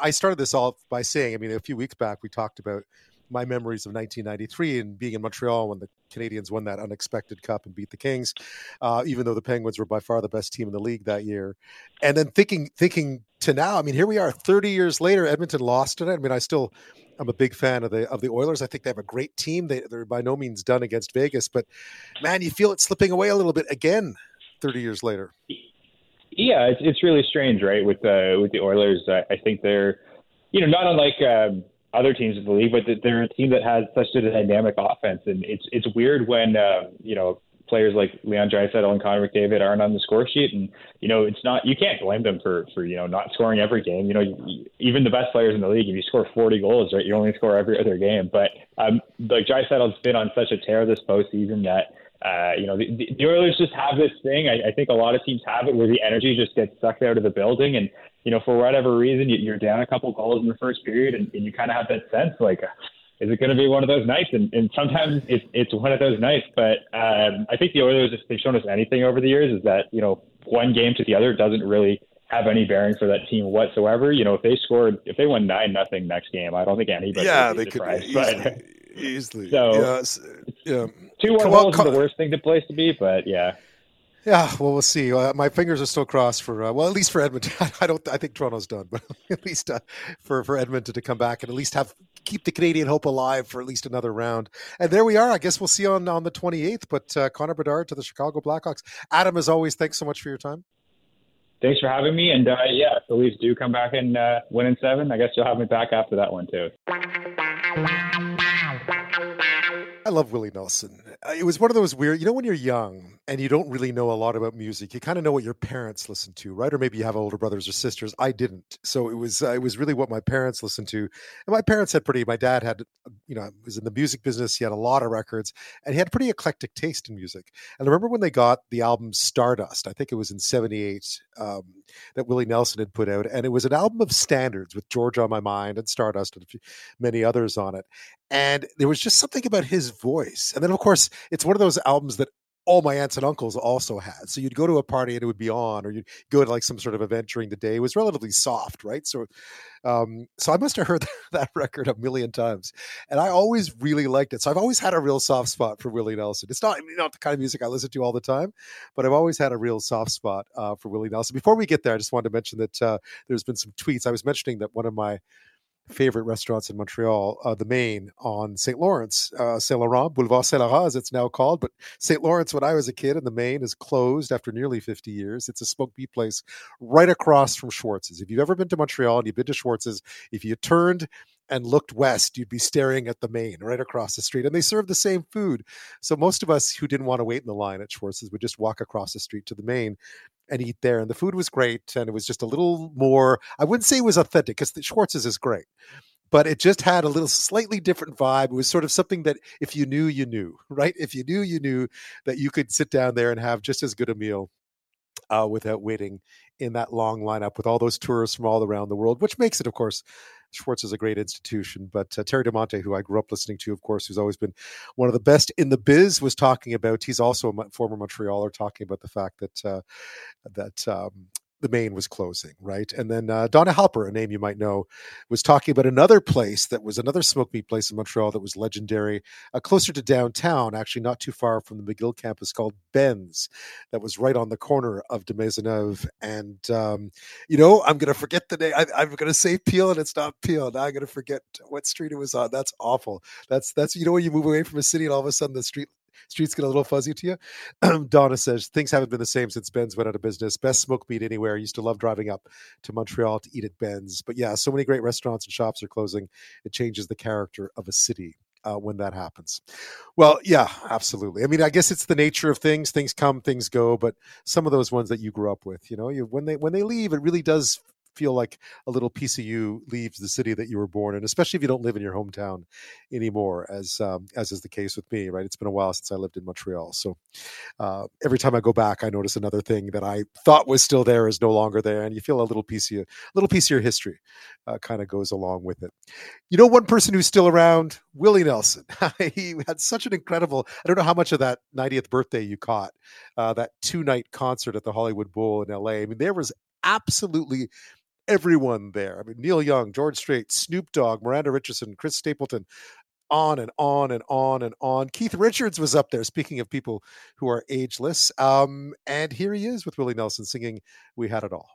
I started this off by saying, I mean, a few weeks back we talked about my memories of 1993 and being in Montreal when the Canadiens won that unexpected cup and beat the Kings, uh, even though the Penguins were by far the best team in the league that year. And then thinking thinking to now, I mean, here we are, 30 years later. Edmonton lost tonight. I mean, I still. I'm a big fan of the of the Oilers. I think they have a great team. They, they're by no means done against Vegas, but man, you feel it slipping away a little bit again, 30 years later. Yeah, it's, it's really strange, right? With uh, with the Oilers, I, I think they're, you know, not unlike um, other teams in the league, but they're a team that has such a dynamic offense, and it's it's weird when uh, you know players like Leon Draisaitl and Connor McDavid aren't on the score sheet, and you know it's not you can't blame them for for you know not scoring every game. You know you, even the best players in the league, if you score 40 goals, right, you only score every other game. But um, like Draisaitl's been on such a tear this postseason that. Uh, you know, the, the Oilers just have this thing. I, I think a lot of teams have it where the energy just gets sucked out of the building, and you know, for whatever reason, you're down a couple goals in the first period, and, and you kind of have that sense like, is it going to be one of those nights? And, and sometimes it's it's one of those nights. But um, I think the Oilers, if they've shown us anything over the years, is that you know one game to the other doesn't really have any bearing for that team whatsoever. You know, if they scored, if they won nine nothing next game, I don't think anybody. Yeah, would be they surprised. could easily. Easily. So yes, yeah. two one goals is the worst thing to place to be, but yeah. Yeah, well, we'll see. Uh, my fingers are still crossed for uh, well, at least for Edmonton. I don't. I think Toronto's done, but at least uh, for for Edmonton to come back and at least have keep the Canadian hope alive for at least another round. And there we are. I guess we'll see on on the twenty eighth. But uh, Connor Bedard to the Chicago Blackhawks. Adam, as always, thanks so much for your time. Thanks for having me. And uh, yeah, if the Leafs do come back and uh, win in seven, I guess you'll have me back after that one too. I love Willie Nelson. Uh, it was one of those weird, you know, when you're young and you don't really know a lot about music, you kind of know what your parents listen to, right? Or maybe you have older brothers or sisters. I didn't, so it was uh, it was really what my parents listened to. And my parents had pretty. My dad had, you know, was in the music business. He had a lot of records, and he had a pretty eclectic taste in music. And I remember when they got the album Stardust. I think it was in '78 um, that Willie Nelson had put out, and it was an album of standards with George on My Mind and Stardust and few, many others on it and there was just something about his voice. And then, of course, it's one of those albums that all my aunts and uncles also had. So you'd go to a party and it would be on, or you'd go to like some sort of event during the day. It was relatively soft, right? So, um, so I must have heard that record a million times, and I always really liked it. So I've always had a real soft spot for Willie Nelson. It's not not the kind of music I listen to all the time, but I've always had a real soft spot uh, for Willie Nelson. Before we get there, I just wanted to mention that uh, there's been some tweets. I was mentioning that one of my favorite restaurants in Montreal, uh, the Main on St. Lawrence, uh, Saint Laurent, Boulevard Saint Laurent, as it's now called. But St. Lawrence, when I was a kid, and the Main is closed after nearly 50 years. It's a smoked beef place right across from Schwartz's. If you've ever been to Montreal and you've been to Schwartz's, if you turned and looked west, you'd be staring at the Main right across the street. And they serve the same food. So most of us who didn't want to wait in the line at Schwartz's would just walk across the street to the Main and eat there. And the food was great. And it was just a little more, I wouldn't say it was authentic because the Schwartz's is great. But it just had a little slightly different vibe. It was sort of something that if you knew, you knew, right? If you knew, you knew that you could sit down there and have just as good a meal uh, without waiting in that long lineup with all those tourists from all around the world, which makes it, of course, Schwartz is a great institution. But uh, Terry DiMonte, who I grew up listening to, of course, who's always been one of the best in the biz, was talking about. He's also a former Montrealer, talking about the fact that uh, that um, the main was closing, right? And then uh, Donna Halper, a name you might know, was talking about another place that was another smoke meat place in Montreal that was legendary, uh, closer to downtown, actually not too far from the McGill campus, called Ben's, that was right on the corner of de Maisonneuve. And um, you know, I'm going to forget the name. I, am going to say Peel, and it's not Peel. Now I'm going to forget what street it was on. That's awful. That's that's you know when you move away from a city and all of a sudden the street streets get a little fuzzy to you. Donna says things haven't been the same since Ben's went out of business. Best smoke meat anywhere. Used to love driving up to Montreal to eat at Ben's. But yeah, so many great restaurants and shops are closing. It changes the character of a city. Uh, when that happens. Well, yeah, absolutely. I mean, I guess it's the nature of things. Things come, things go. But some of those ones that you grew up with, you know, you, when they when they leave, it really does feel like a little piece of you leaves the city that you were born in, especially if you don't live in your hometown anymore, as um, as is the case with me. Right, it's been a while since I lived in Montreal, so uh, every time I go back, I notice another thing that I thought was still there is no longer there, and you feel a little piece of your, a little piece of your history uh, kind of goes along with it. You know, one person who's still around, Willie Nelson. he had such an incredible. I don't know how much of that 90th birthday you caught, uh, that two night concert at the Hollywood Bowl in L.A. I mean, there was absolutely everyone there. I mean, Neil Young, George Strait, Snoop Dogg, Miranda Richardson, Chris Stapleton, on and on and on and on. Keith Richards was up there, speaking of people who are ageless. Um, and here he is with Willie Nelson singing We Had It All.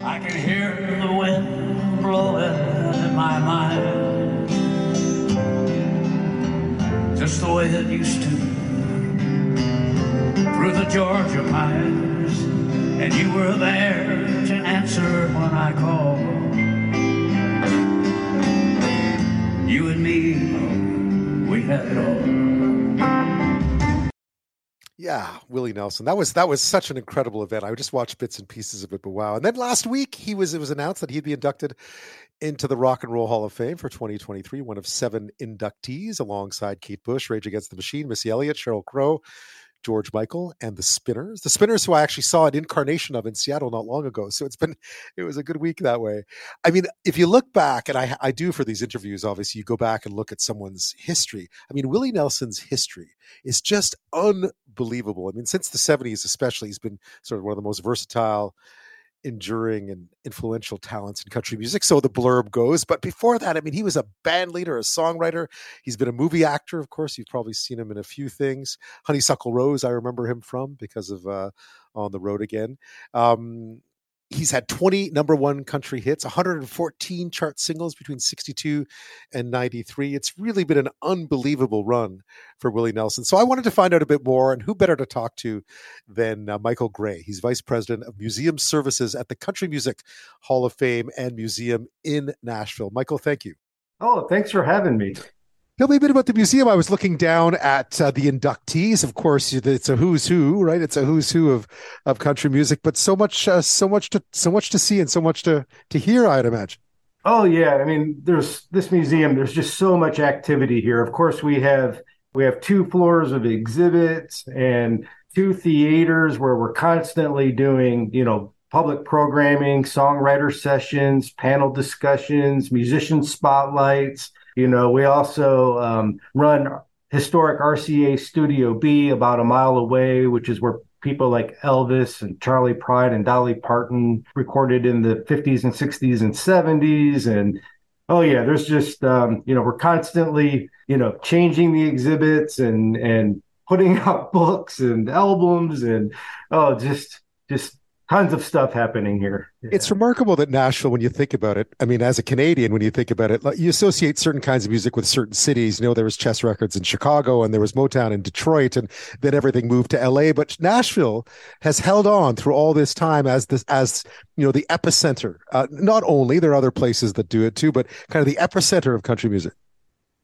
I can hear the wind blowing in my mind, just the way it used to, through the Georgia pines, and you were there answer when I call. You and me, we had it all. Yeah, Willie Nelson. That was that was such an incredible event. I just watched bits and pieces of it, but wow! And then last week, he was it was announced that he'd be inducted into the Rock and Roll Hall of Fame for 2023. One of seven inductees, alongside Kate Bush, Rage Against the Machine, Missy Elliott, Sheryl Crow, George Michael and the Spinners. The Spinners, who I actually saw an incarnation of in Seattle not long ago. So it's been, it was a good week that way. I mean, if you look back, and I, I do for these interviews, obviously, you go back and look at someone's history. I mean, Willie Nelson's history is just unbelievable. I mean, since the 70s, especially, he's been sort of one of the most versatile enduring and influential talents in country music. So the blurb goes. But before that, I mean, he was a band leader, a songwriter. He's been a movie actor, of course. You've probably seen him in a few things. Honeysuckle Rose, I remember him from because of uh, On the Road Again. Um, he's had 20 number one country hits 114 chart singles between 62 and 93 it's really been an unbelievable run for willie nelson. So i wanted to find out a bit more and who better to talk to than uh, michael gray. He's vice president of museum services at the country music hall of fame and museum in nashville. Michael thank you. Oh thanks for having me Tell me a bit about the museum. I was looking down at uh, the inductees. Of course, it's a who's who, right? It's a who's who of of country music, but so much, uh, so much to so much to see and so much to to hear. I'd imagine. Oh yeah, I mean, there's this museum. There's just so much activity here. Of course, we have we have two floors of exhibits and two theaters where we're constantly doing, you know, public programming, songwriter sessions, panel discussions, musician spotlights. You know, we also um, run historic RCA Studio B about a mile away, which is where people like Elvis and Charley Pride and Dolly Parton recorded in the 50s and 60s and 70s. And oh yeah, there's just um, you know we're constantly you know changing the exhibits and and putting out books and albums and oh just just tons of stuff happening here. Yeah. It's remarkable that Nashville, when you think about it, I mean, as a Canadian, when you think about it, you associate certain kinds of music with certain cities. You know, there was Chess Records in Chicago and there was Motown in Detroit, and then everything moved to LA. But Nashville has held on through all this time as this, as you know, the epicenter. Uh, not only there are other places that do it too, but kind of the epicenter of country music.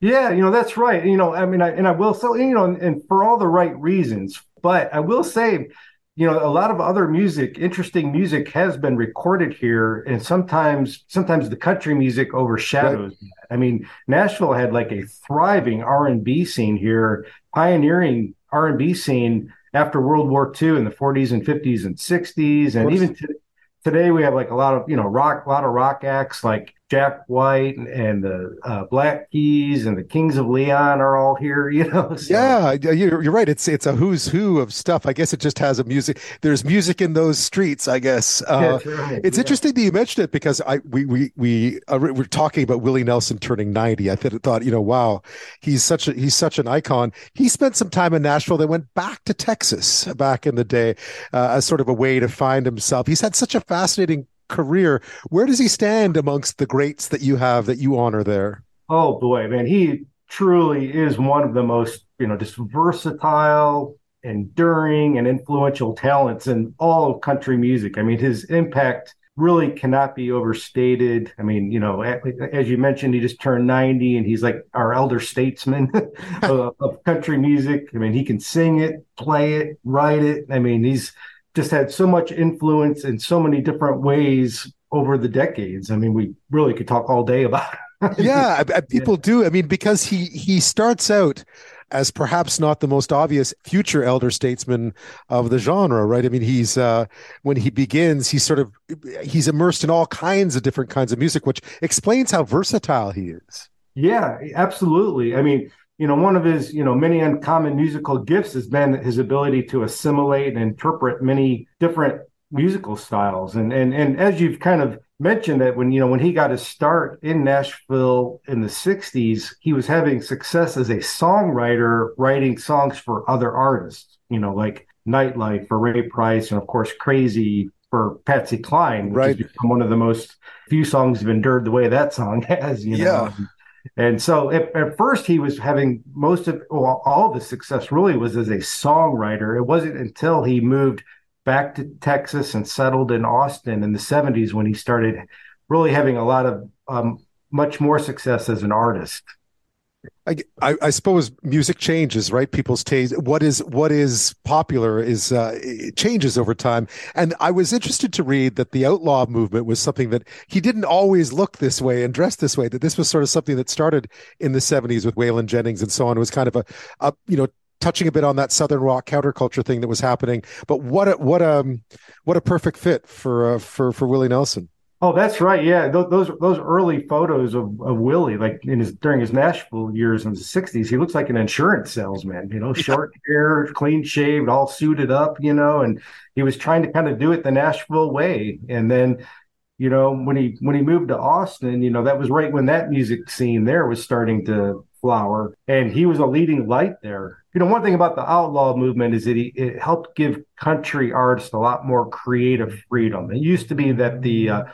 Yeah, you know that's right. You know, I mean, I, and I will say, you know, and, and for all the right reasons. But I will say, you know, a lot of other music, interesting music, has been recorded here, and sometimes, sometimes the country music overshadows. Right. I mean, Nashville had like a thriving R and B scene here, pioneering R and B scene after World War II in the 40s and 50s and 60s, and even t- today we have like a lot of you know rock, a lot of rock acts like Jack White and, the uh, Black Keys and the Kings of Leon are all here. You know. So. Yeah, you're, you're right. It's it's a who's who of stuff. I guess it just has a music. There's music in those streets. I guess. Uh, right. It's yeah. interesting that you mentioned it because I we we we uh, we're talking about Willie Nelson turning 90. I thought you know wow he's such a he's such an icon. He spent some time in Nashville. They went back to Texas back in the day uh, as sort of a way to find himself. He's had such a fascinating career. Where does he stand amongst the greats that you have that you honor there? Oh boy, man, he truly is one of the most, you know, just versatile, enduring, and influential talents in all of country music. I mean, his impact really cannot be overstated. I mean, you know, as you mentioned, he just turned 90 and he's like our elder statesman of, of country music. I mean, he can sing it, play it, write it. I mean, he's just had so much influence in so many different ways over the decades. I mean, we really could talk all day about it. yeah, people yeah. do. I mean, because he he starts out as perhaps not the most obvious future elder statesman of the genre, right? I mean, he's uh, when he begins, he's sort of he's immersed in all kinds of different kinds of music, which explains how versatile he is. Yeah, absolutely. I mean, you know, one of his, you know, many uncommon musical gifts has been his ability to assimilate and interpret many different musical styles. And and and as you've kind of mentioned that when you know when he got his start in Nashville in the 60s, he was having success as a songwriter writing songs for other artists, you know, like Nightlife for Ray Price and of course Crazy for Patsy Cline, which right. has become one of the most few songs have endured the way that song has, you know. Yeah. And so at, at, first he was having most of well, all of his success really was as a songwriter. It wasn't until he moved back to Texas and settled in Austin in the 70s when he started really having a lot of um, much more success as an artist. I, I, suppose music changes, right? People's taste. What is what is popular is uh, changes over time. And I was interested to read that the outlaw movement was something that he didn't always look this way and dress this way. That this was sort of something that started in the '70s with Waylon Jennings and so on. It was kind of a, a you know touching a bit on that southern rock counterculture thing that was happening. But what a what a um, what a perfect fit for uh, for for Willie Nelson. Oh, that's right. Yeah, those those, those early photos of, of Willie, like in his during his Nashville years in the '60s, he looks like an insurance salesman. You know, short hair, clean shaved, all suited up. You know, and he was trying to kind of do it the Nashville way. And then, you know, when he when he moved to Austin, you know, that was right when that music scene there was starting to flower, and he was a leading light there. You know, one thing about the outlaw movement is that he it helped give country artists a lot more creative freedom. It used to be that the uh,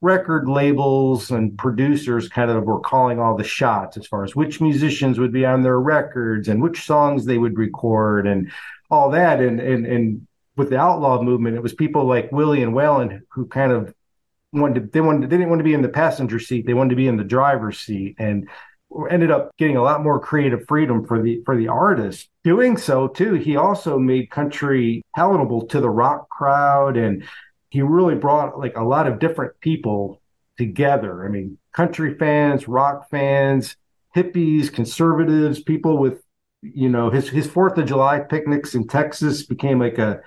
record labels and producers kind of were calling all the shots as far as which musicians would be on their records and which songs they would record and all that. And and and with the outlaw movement, it was people like Willie and Waylon who kind of wanted to, they wanted they didn't want to be in the passenger seat. They wanted to be in the driver's seat. And ended up getting a lot more creative freedom for the for the artist. Doing so too, he also made country palatable to the rock crowd, and he really brought like a lot of different people together. I mean, country fans, rock fans, hippies, conservatives, people with you know his his Fourth of July picnics in Texas became like a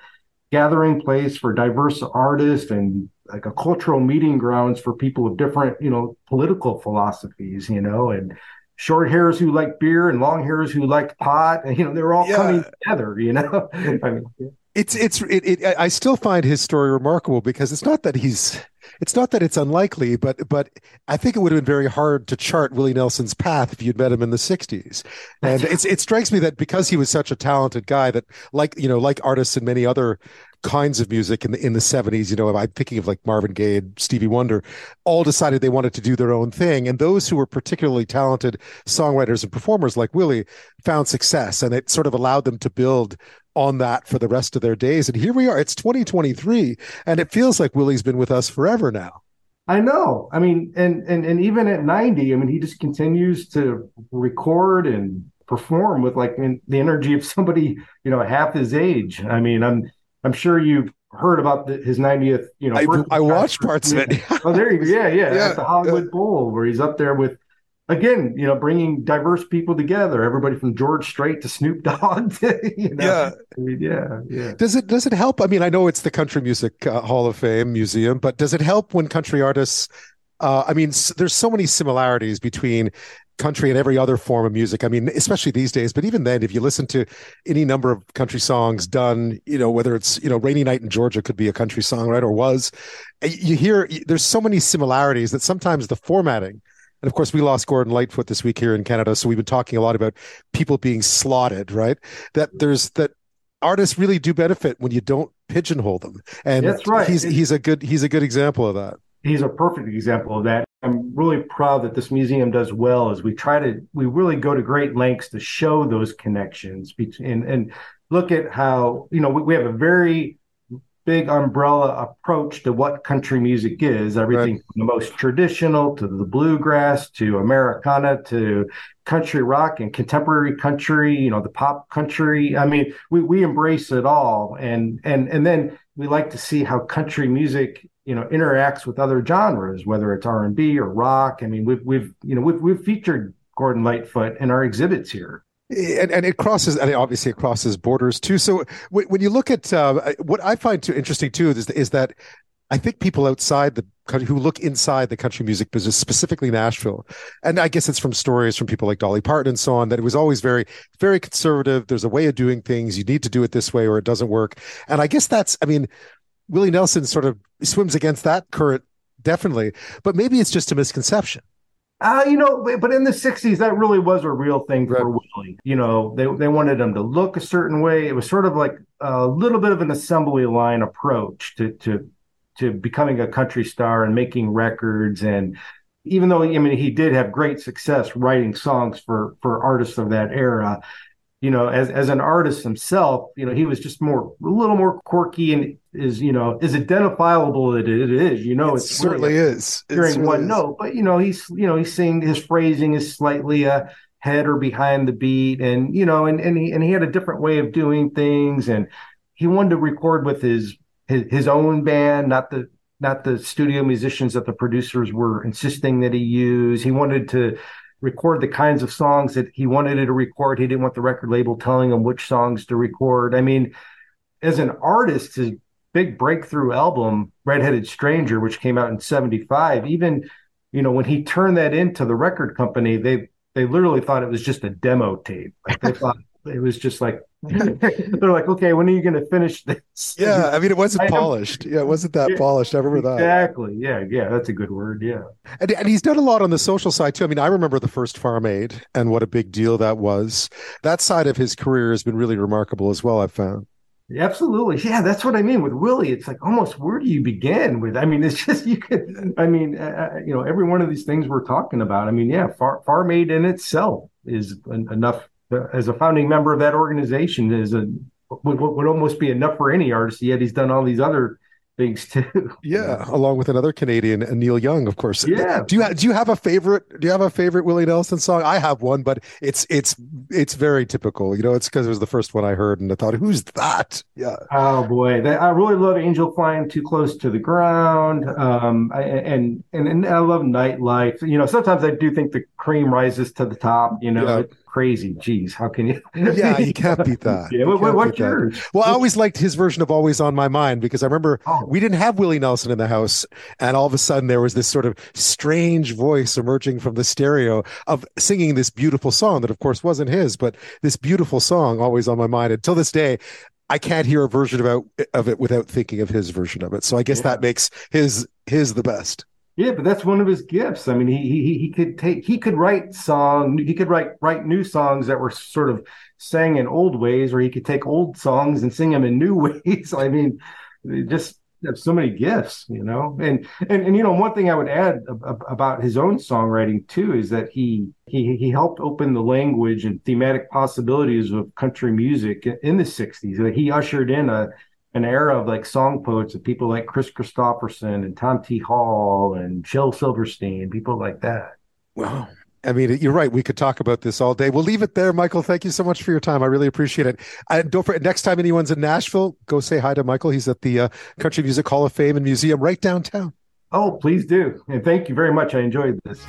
gathering place for diverse artists and like a cultural meeting grounds for people of different, you know, political philosophies, you know, and short hairs who like beer and long hairs who like pot, and you know, they're all yeah. coming together, you know. I mean, it's it's it, it, I still find his story remarkable because it's not that he's it's not that it's unlikely, but but I think it would have been very hard to chart Willie Nelson's path if you'd met him in the '60s. And it's it strikes me that because he was such a talented guy, that like you know like artists in many other kinds of music in the in the 70s you know i'm thinking of like marvin gaye and stevie wonder all decided they wanted to do their own thing and those who were particularly talented songwriters and performers like willie found success and it sort of allowed them to build on that for the rest of their days and here we are it's 2023 and it feels like willie's been with us forever now I know. I mean, and and and even at 90, I mean, he just continues to record and perform with like the energy of somebody, you know, half his age. I mean, I'm I'm sure you've heard about the, his 90th. You know, I, I watched parts of it. oh, there you go. Yeah, yeah, yeah. At the Hollywood yeah. Bowl, where he's up there with, again, you know, bringing diverse people together. Everybody from George Strait to Snoop Dogg. To, you know? Yeah, I mean, yeah, yeah. Does it does it help? I mean, I know it's the Country Music uh, Hall of Fame museum, but does it help when country artists? Uh, I mean, there's so many similarities between country and every other form of music. I mean, especially these days, but even then, if you listen to any number of country songs done, you know, whether it's, you know, Rainy Night in Georgia could be a country song, right? Or was, you hear there's so many similarities that sometimes the formatting, and of course, we lost Gordon Lightfoot this week here in Canada. So we've been talking a lot about people being slotted, right? That there's that artists really do benefit when you don't pigeonhole them. And that's right. He's, he's a good, he's a good example of that he's a perfect example of that. I'm really proud that this museum does well as we try to we really go to great lengths to show those connections between and look at how you know we, we have a very big umbrella approach to what country music is everything right. from the most traditional to the bluegrass to americana to country rock and contemporary country you know the pop country i mean we, we embrace it all and and and then we like to see how country music you know interacts with other genres whether it's r&b or rock. I mean we've we've you know we've, we've featured gordon lightfoot in our exhibits here. And, and it crosses and obviously it crosses borders too. So when you look at uh, what i find too interesting too is, is that i think people outside the country who look inside the country music business specifically nashville and i guess it's from stories from people like dolly parton and so on that it was always very very conservative. There's a way of doing things. You need to do it this way or it doesn't work. And i guess that's i mean Willie Nelson sort of swims against that current, definitely. But maybe it's just a misconception. Uh, you know, but in the '60s, that really was a real thing for right. Willie. You know, they they wanted him to look a certain way. It was sort of like a little bit of an assembly line approach to to to becoming a country star and making records. And even though I mean, he did have great success writing songs for for artists of that era you know, as as an artist himself, you know, he was just more a little more quirky and is you know is identifiable that it is. You know, it certainly really is hearing one is. note, but you know, he's you know he's saying his phrasing is slightly uh, ahead or behind the beat, and you know, and and he and he had a different way of doing things, and he wanted to record with his his, his own band, not the not the studio musicians that the producers were insisting that he use. He wanted to record the kinds of songs that he wanted to record. He didn't want the record label telling him which songs to record. I mean, as an artist, his big breakthrough album, Redheaded Stranger, which came out in 75, even, you know, when he turned that into the record company, they they literally thought it was just a demo tape. Like they thought it was just like they're like, okay, when are you going to finish this? Yeah, I mean, it wasn't polished. Yeah, it wasn't that yeah, polished. I remember that. Exactly. Yeah, yeah, that's a good word. Yeah, and and he's done a lot on the social side too. I mean, I remember the first Farm Aid and what a big deal that was. That side of his career has been really remarkable as well. I've found. Absolutely. Yeah, that's what I mean with Willie. It's like almost where do you begin with? I mean, it's just you could. I mean, uh, uh you know, every one of these things we're talking about. I mean, yeah, Far, Farm Aid in itself is enough as a founding member of that organization is a would, would almost be enough for any artist. Yet he's done all these other things too. Yeah, along with another Canadian, Neil Young, of course. Yeah. Do you ha- do you have a favorite? Do you have a favorite Willie Nelson song? I have one, but it's it's it's very typical. You know, it's because it was the first one I heard, and I thought, "Who's that?" Yeah. Oh boy, I really love "Angel Flying Too Close to the Ground," um, I, and and and I love "Nightlife." You know, sometimes I do think the cream rises to the top. You know, Yeah. Crazy. Geez, how can you? yeah, you can't beat that. Yeah, You what- what's that. yours? Well, I always liked his version of "Always on My Mind" because I remember Oh. we didn't have Willie Nelson in the house, and all of a sudden there was this sort of strange voice emerging from the stereo of singing this beautiful song that, of course, wasn't his, but this beautiful song "Always on My Mind." Until this day. I can't hear a version about of it without thinking of his version of it. So I guess Yeah. that makes his his the best. Yeah, but that's one of his gifts. I mean, he he he could take he could write song he could write write new songs that were sort of sang in old ways, or he could take old songs and sing them in new ways. I mean, just have so many gifts, you know. And and and you know, one thing I would add ab- ab- about his own songwriting too is that he he he helped open the language and thematic possibilities of country music in the '60s. Like he ushered in a an era of like song poets of people like Kris Kristofferson and Tom T. Hall and Shel Silverstein, people like that. Wow. I mean, you're right. We could talk about this all day. We'll leave it there, Michael. Thank you so much for your time. I really appreciate it. And don't forget, next time anyone's in Nashville, go say hi to Michael. He's at the uh, Country Music Hall of Fame and Museum right downtown. Oh, please do. And thank you very much. I enjoyed this.